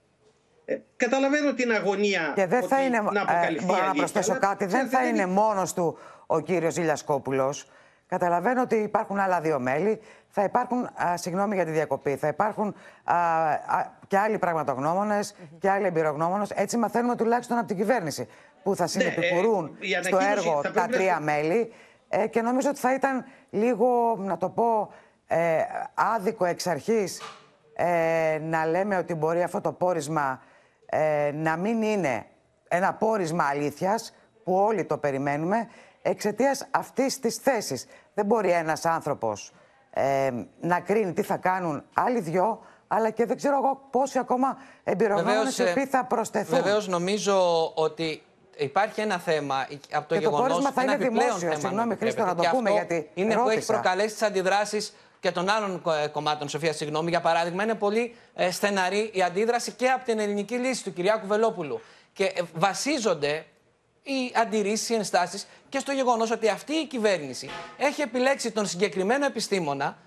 Ε, καταλαβαίνω την αγωνία και δεν θα είναι, να αποκαλυφθεί ε, Μπορώ να προσθέσω κάτι. Δεν θα είναι μόνος του ο κύριος Ηλιασκόπουλος. Καταλαβαίνω ότι υπάρχουν άλλα δύο μέλη. Θα υπάρχουν, α, συγγνώμη για τη διακοπή, θα υπάρχουν α, α, και άλλοι πραγματογνώμονες και άλλοι εμπειρογνώμονες. Έτσι μαθαίνουμε τουλάχιστον από την κυβέρνηση που θα συνεπικουρούν ναι, ε, στο έργο τα τρία μέλη ε, και νομίζω ότι θα ήταν λίγο, να το πω, ε, άδικο εξ αρχής ε, να λέμε ότι μπορεί αυτό το πόρισμα ε, να μην είναι ένα πόρισμα αλήθειας που όλοι το περιμένουμε εξαιτίας αυτής της θέσης. Δεν μπορεί ένας άνθρωπος να κρίνει τι θα κάνουν άλλοι δυο, αλλά και δεν ξέρω εγώ πόσοι ακόμα εμπειρογνώμονες οι οποίοι θα προσθεθούν. Βεβαίως νομίζω ότι υπάρχει ένα θέμα από το γεγονό. Το πόρισμα θα είναι δημόσιο. Συγγνώμη, Χρήστο, να το πούμε γιατί. Είναι ρώτησα. που έχει προκαλέσει τις αντιδράσεις και των άλλων ε, κομμάτων. Σοφία, συγγνώμη, για παράδειγμα, είναι πολύ ε, στεναρή η αντίδραση και από την ελληνική λύση του Κυριάκου Βελόπουλου. Και ε, βασίζονται οι αντιρρήσεις, οι ενστάσεις και στο γεγονός ότι αυτή η κυβέρνηση έχει επιλέξει τον συγκεκριμένο επιστήμονα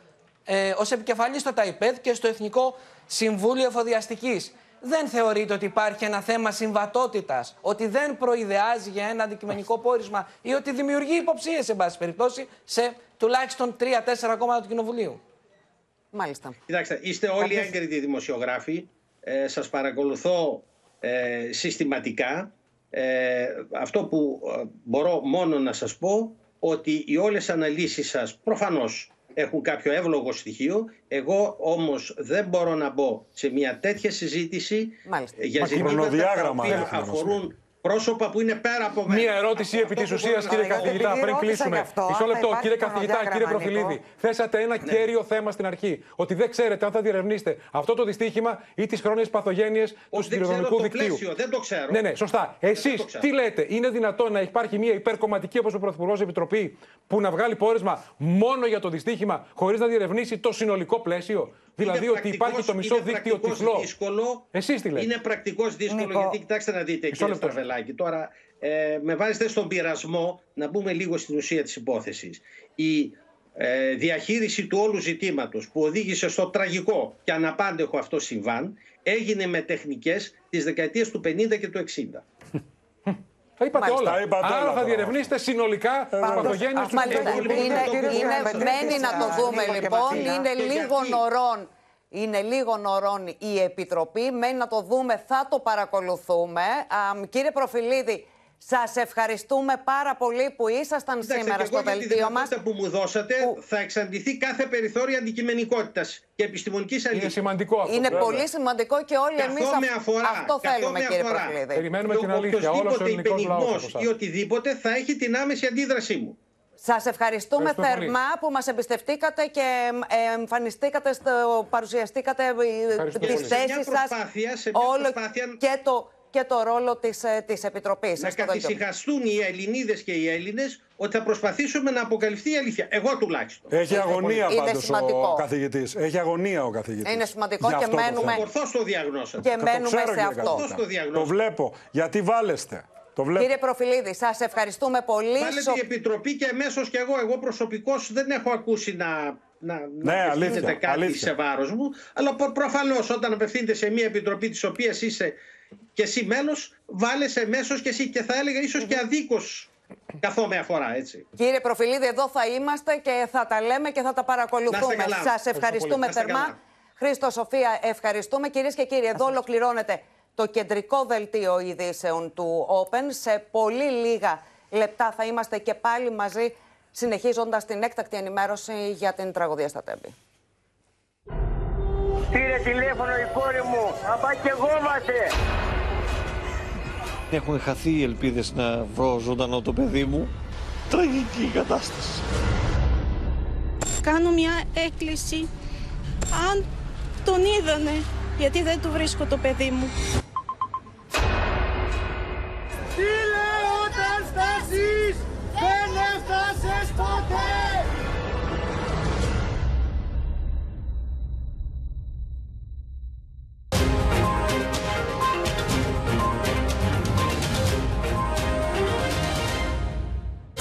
ε, ως επικεφαλής στο ΤΑΙΠΕΔ και στο Εθνικό Συμβούλιο Εφοδιαστικής δεν θεωρείτε ότι υπάρχει ένα θέμα συμβατότητας, ότι δεν προειδεάζει για ένα αντικειμενικό πόρισμα ή ότι δημιουργεί υποψίες, σε πάση περιπτώσει, σε τουλάχιστον τρία-τέσσερα κόμματα του Κοινοβουλίου; Μάλιστα. Κοιτάξτε, είστε όλοι έγκριτοι δημοσιογράφοι. Ε, σας παρακολουθώ ε, συστηματικά. Ε, αυτό που ε, μπορώ μόνο να σας πω ότι οι όλες αναλύσεις σας προφανώς έχουν κάποιο εύλογο στοιχείο. Εγώ όμως δεν μπορώ να μπω σε μια τέτοια συζήτηση Μάλιστα. για ζητήματα τα οποία αφορούν πρόσωπα που είναι πέρα από μένα. Μία ερώτηση επί της ουσίας, κύριε καθηγητά, πριν κλείσουμε. Μισό λεπτό, κύριε καθηγητά, κύριε Προφιλίδη. Θέσατε ένα ναι. κέριο θέμα στην αρχή. Ότι δεν ξέρετε αν θα διερευνήσετε αυτό το δυστύχημα ή τις χρόνιες παθογένειες του σιδηροδρομικού δικτύου. Δεν το ξέρω. Ναι, ναι, σωστά. Εσείς τι λέτε, είναι δυνατόν να υπάρχει μια υπερκομματική όπως ο Πρωθυπουργός Επιτροπής που να βγάλει πόρισμα μόνο για το δυστύχημα χωρίς να διερευνήσει το συνολικό πλαίσιο; Δηλαδή Είναι ότι υπάρχει το πρακτικός- μισό είναι δίκτυο πρακτικός τυφλό. Δύσκολο. Εσείς τι λέτε; Είναι πρακτικός δύσκολο Νίκο. γιατί κοιτάξτε να δείτε, Μισό κύριε λεπτό. Στραβελάκη. Τώρα, ε, με βάζετε στον πειρασμό να μπούμε λίγο στην ουσία της υπόθεσης. Η ε, διαχείριση του όλου ζητήματος που οδήγησε στο τραγικό και αναπάντεχο αυτό συμβάν έγινε με τεχνικές της δεκαετίας του 50 και του 60. Τα είπατε Μάλιστα. όλα. Τα είπατε Άρα όλα θα τώρα. διερευνήσετε συνολικά Πάντως, την παθογένεια του Μάλιστα. Κυπριακού. Είναι, είναι, μένει να το δούμε Νίκο και λοιπόν. Ματίνα. Είναι Και λίγο γιατί- νωρών. Είναι λίγο νωρών η Επιτροπή. Μένει να το δούμε, θα το παρακολουθούμε. Α, κύριε Προφιλίδη, σας ευχαριστούμε πάρα πολύ που ήσασταν Κοιτάξτε, σήμερα και στο εγώ για τη δελτίο μας. δυνατότητα που μου δώσατε θα εξαντληθεί κάθε περιθώριο αντικειμενικότητας και επιστημονικής αλήθειας. Είναι σημαντικό αυτό. Είναι βέβαια. πολύ σημαντικό και όλοι εμείς Καθώ με αυ- αφορά, αυτό καθώ θέλουμε με κύριε αφορά. Προφιλίδη. Περιμένουμε Και την αλήθεια. Όλος ο οποιοσδήποτε ελληνικός λαός υπενιγμός από εσάς. ή οτιδήποτε θα έχει την άμεση αντίδρασή μου. Σας ευχαριστούμε Ευχαριστώ θερμά πολύ. που μας εμπιστευτήκατε και ε, εμφανιστήκατε, στο, παρουσιαστήκατε ε, Ευχαριστώ τις πολύ. Σε μια θέσεις σας, προσπάθεια- σε μια όλο προσπάθεια- και το, και το ρόλο της, ε, της Επιτροπής. Να στο δελτίο. καθησυχαστούν οι Ελληνίδες και οι Έλληνες ότι θα προσπαθήσουμε να αποκαλυφθεί η αλήθεια. Εγώ τουλάχιστον. Έχει αγωνία Είναι πάντως σημαντικό. ο καθηγητής. Έχει αγωνία ο καθηγητής. Είναι σημαντικό Για και αυτό το μένουμε- θέμα. Ορθώς το διαγνώσατε. Και Το μένουμε ξέρω, σε κύριε αυτό. καθηγητά. το διαγνώσατε. Το βλέπω. Γιατί βάλεστε. Το βλέπω. Κύριε Προφιλίδη, σας ευχαριστούμε πολύ. Βάλετε Σο- η Επιτροπή και εμέσω κι εγώ. Εγώ προσωπικώς δεν έχω ακούσει να, να, να Ναι, απευθύνεται αλήθεια, κάτι αλήθεια. σε βάρος μου. Αλλά προ, προφανώς όταν απευθύνεται σε μια Επιτροπή της οποίας είσαι και εσύ μέλος, βάλεσαι εμέσως και εσύ. Και θα έλεγα ίσως και αδίκως καθό με αφορά, έτσι. Κύριε Προφιλίδη, εδώ θα είμαστε και θα τα λέμε και θα τα Να παρακολουθούμε. είστε καλά. Σας Ευχαριστώ ευχαριστούμε πολύ. Να είστε θερμά. καλά. Χρήστο Σοφία, ευχαριστούμε. Κυρίες και κύριοι, εδώ ολοκληρώνεται το κεντρικό δελτίο ειδήσεων του Open. Σε πολύ λίγα λεπτά θα είμαστε και πάλι μαζί, συνεχίζοντας την έκτακτη ενημέρωση για την τραγωδία στα Τέμπη. Πήρε τηλέφωνο η κόρη μου. Απακεγόμαστε. Έχουν χαθεί οι ελπίδες να βρω ζωντανό το παιδί μου. Τραγική κατάσταση. Κάνω μια έκκληση. Αν τον είδανε, γιατί δεν του βρίσκω το παιδί μου. Φίλε, όταν στάσεις, δεν έφτασες ποτέ!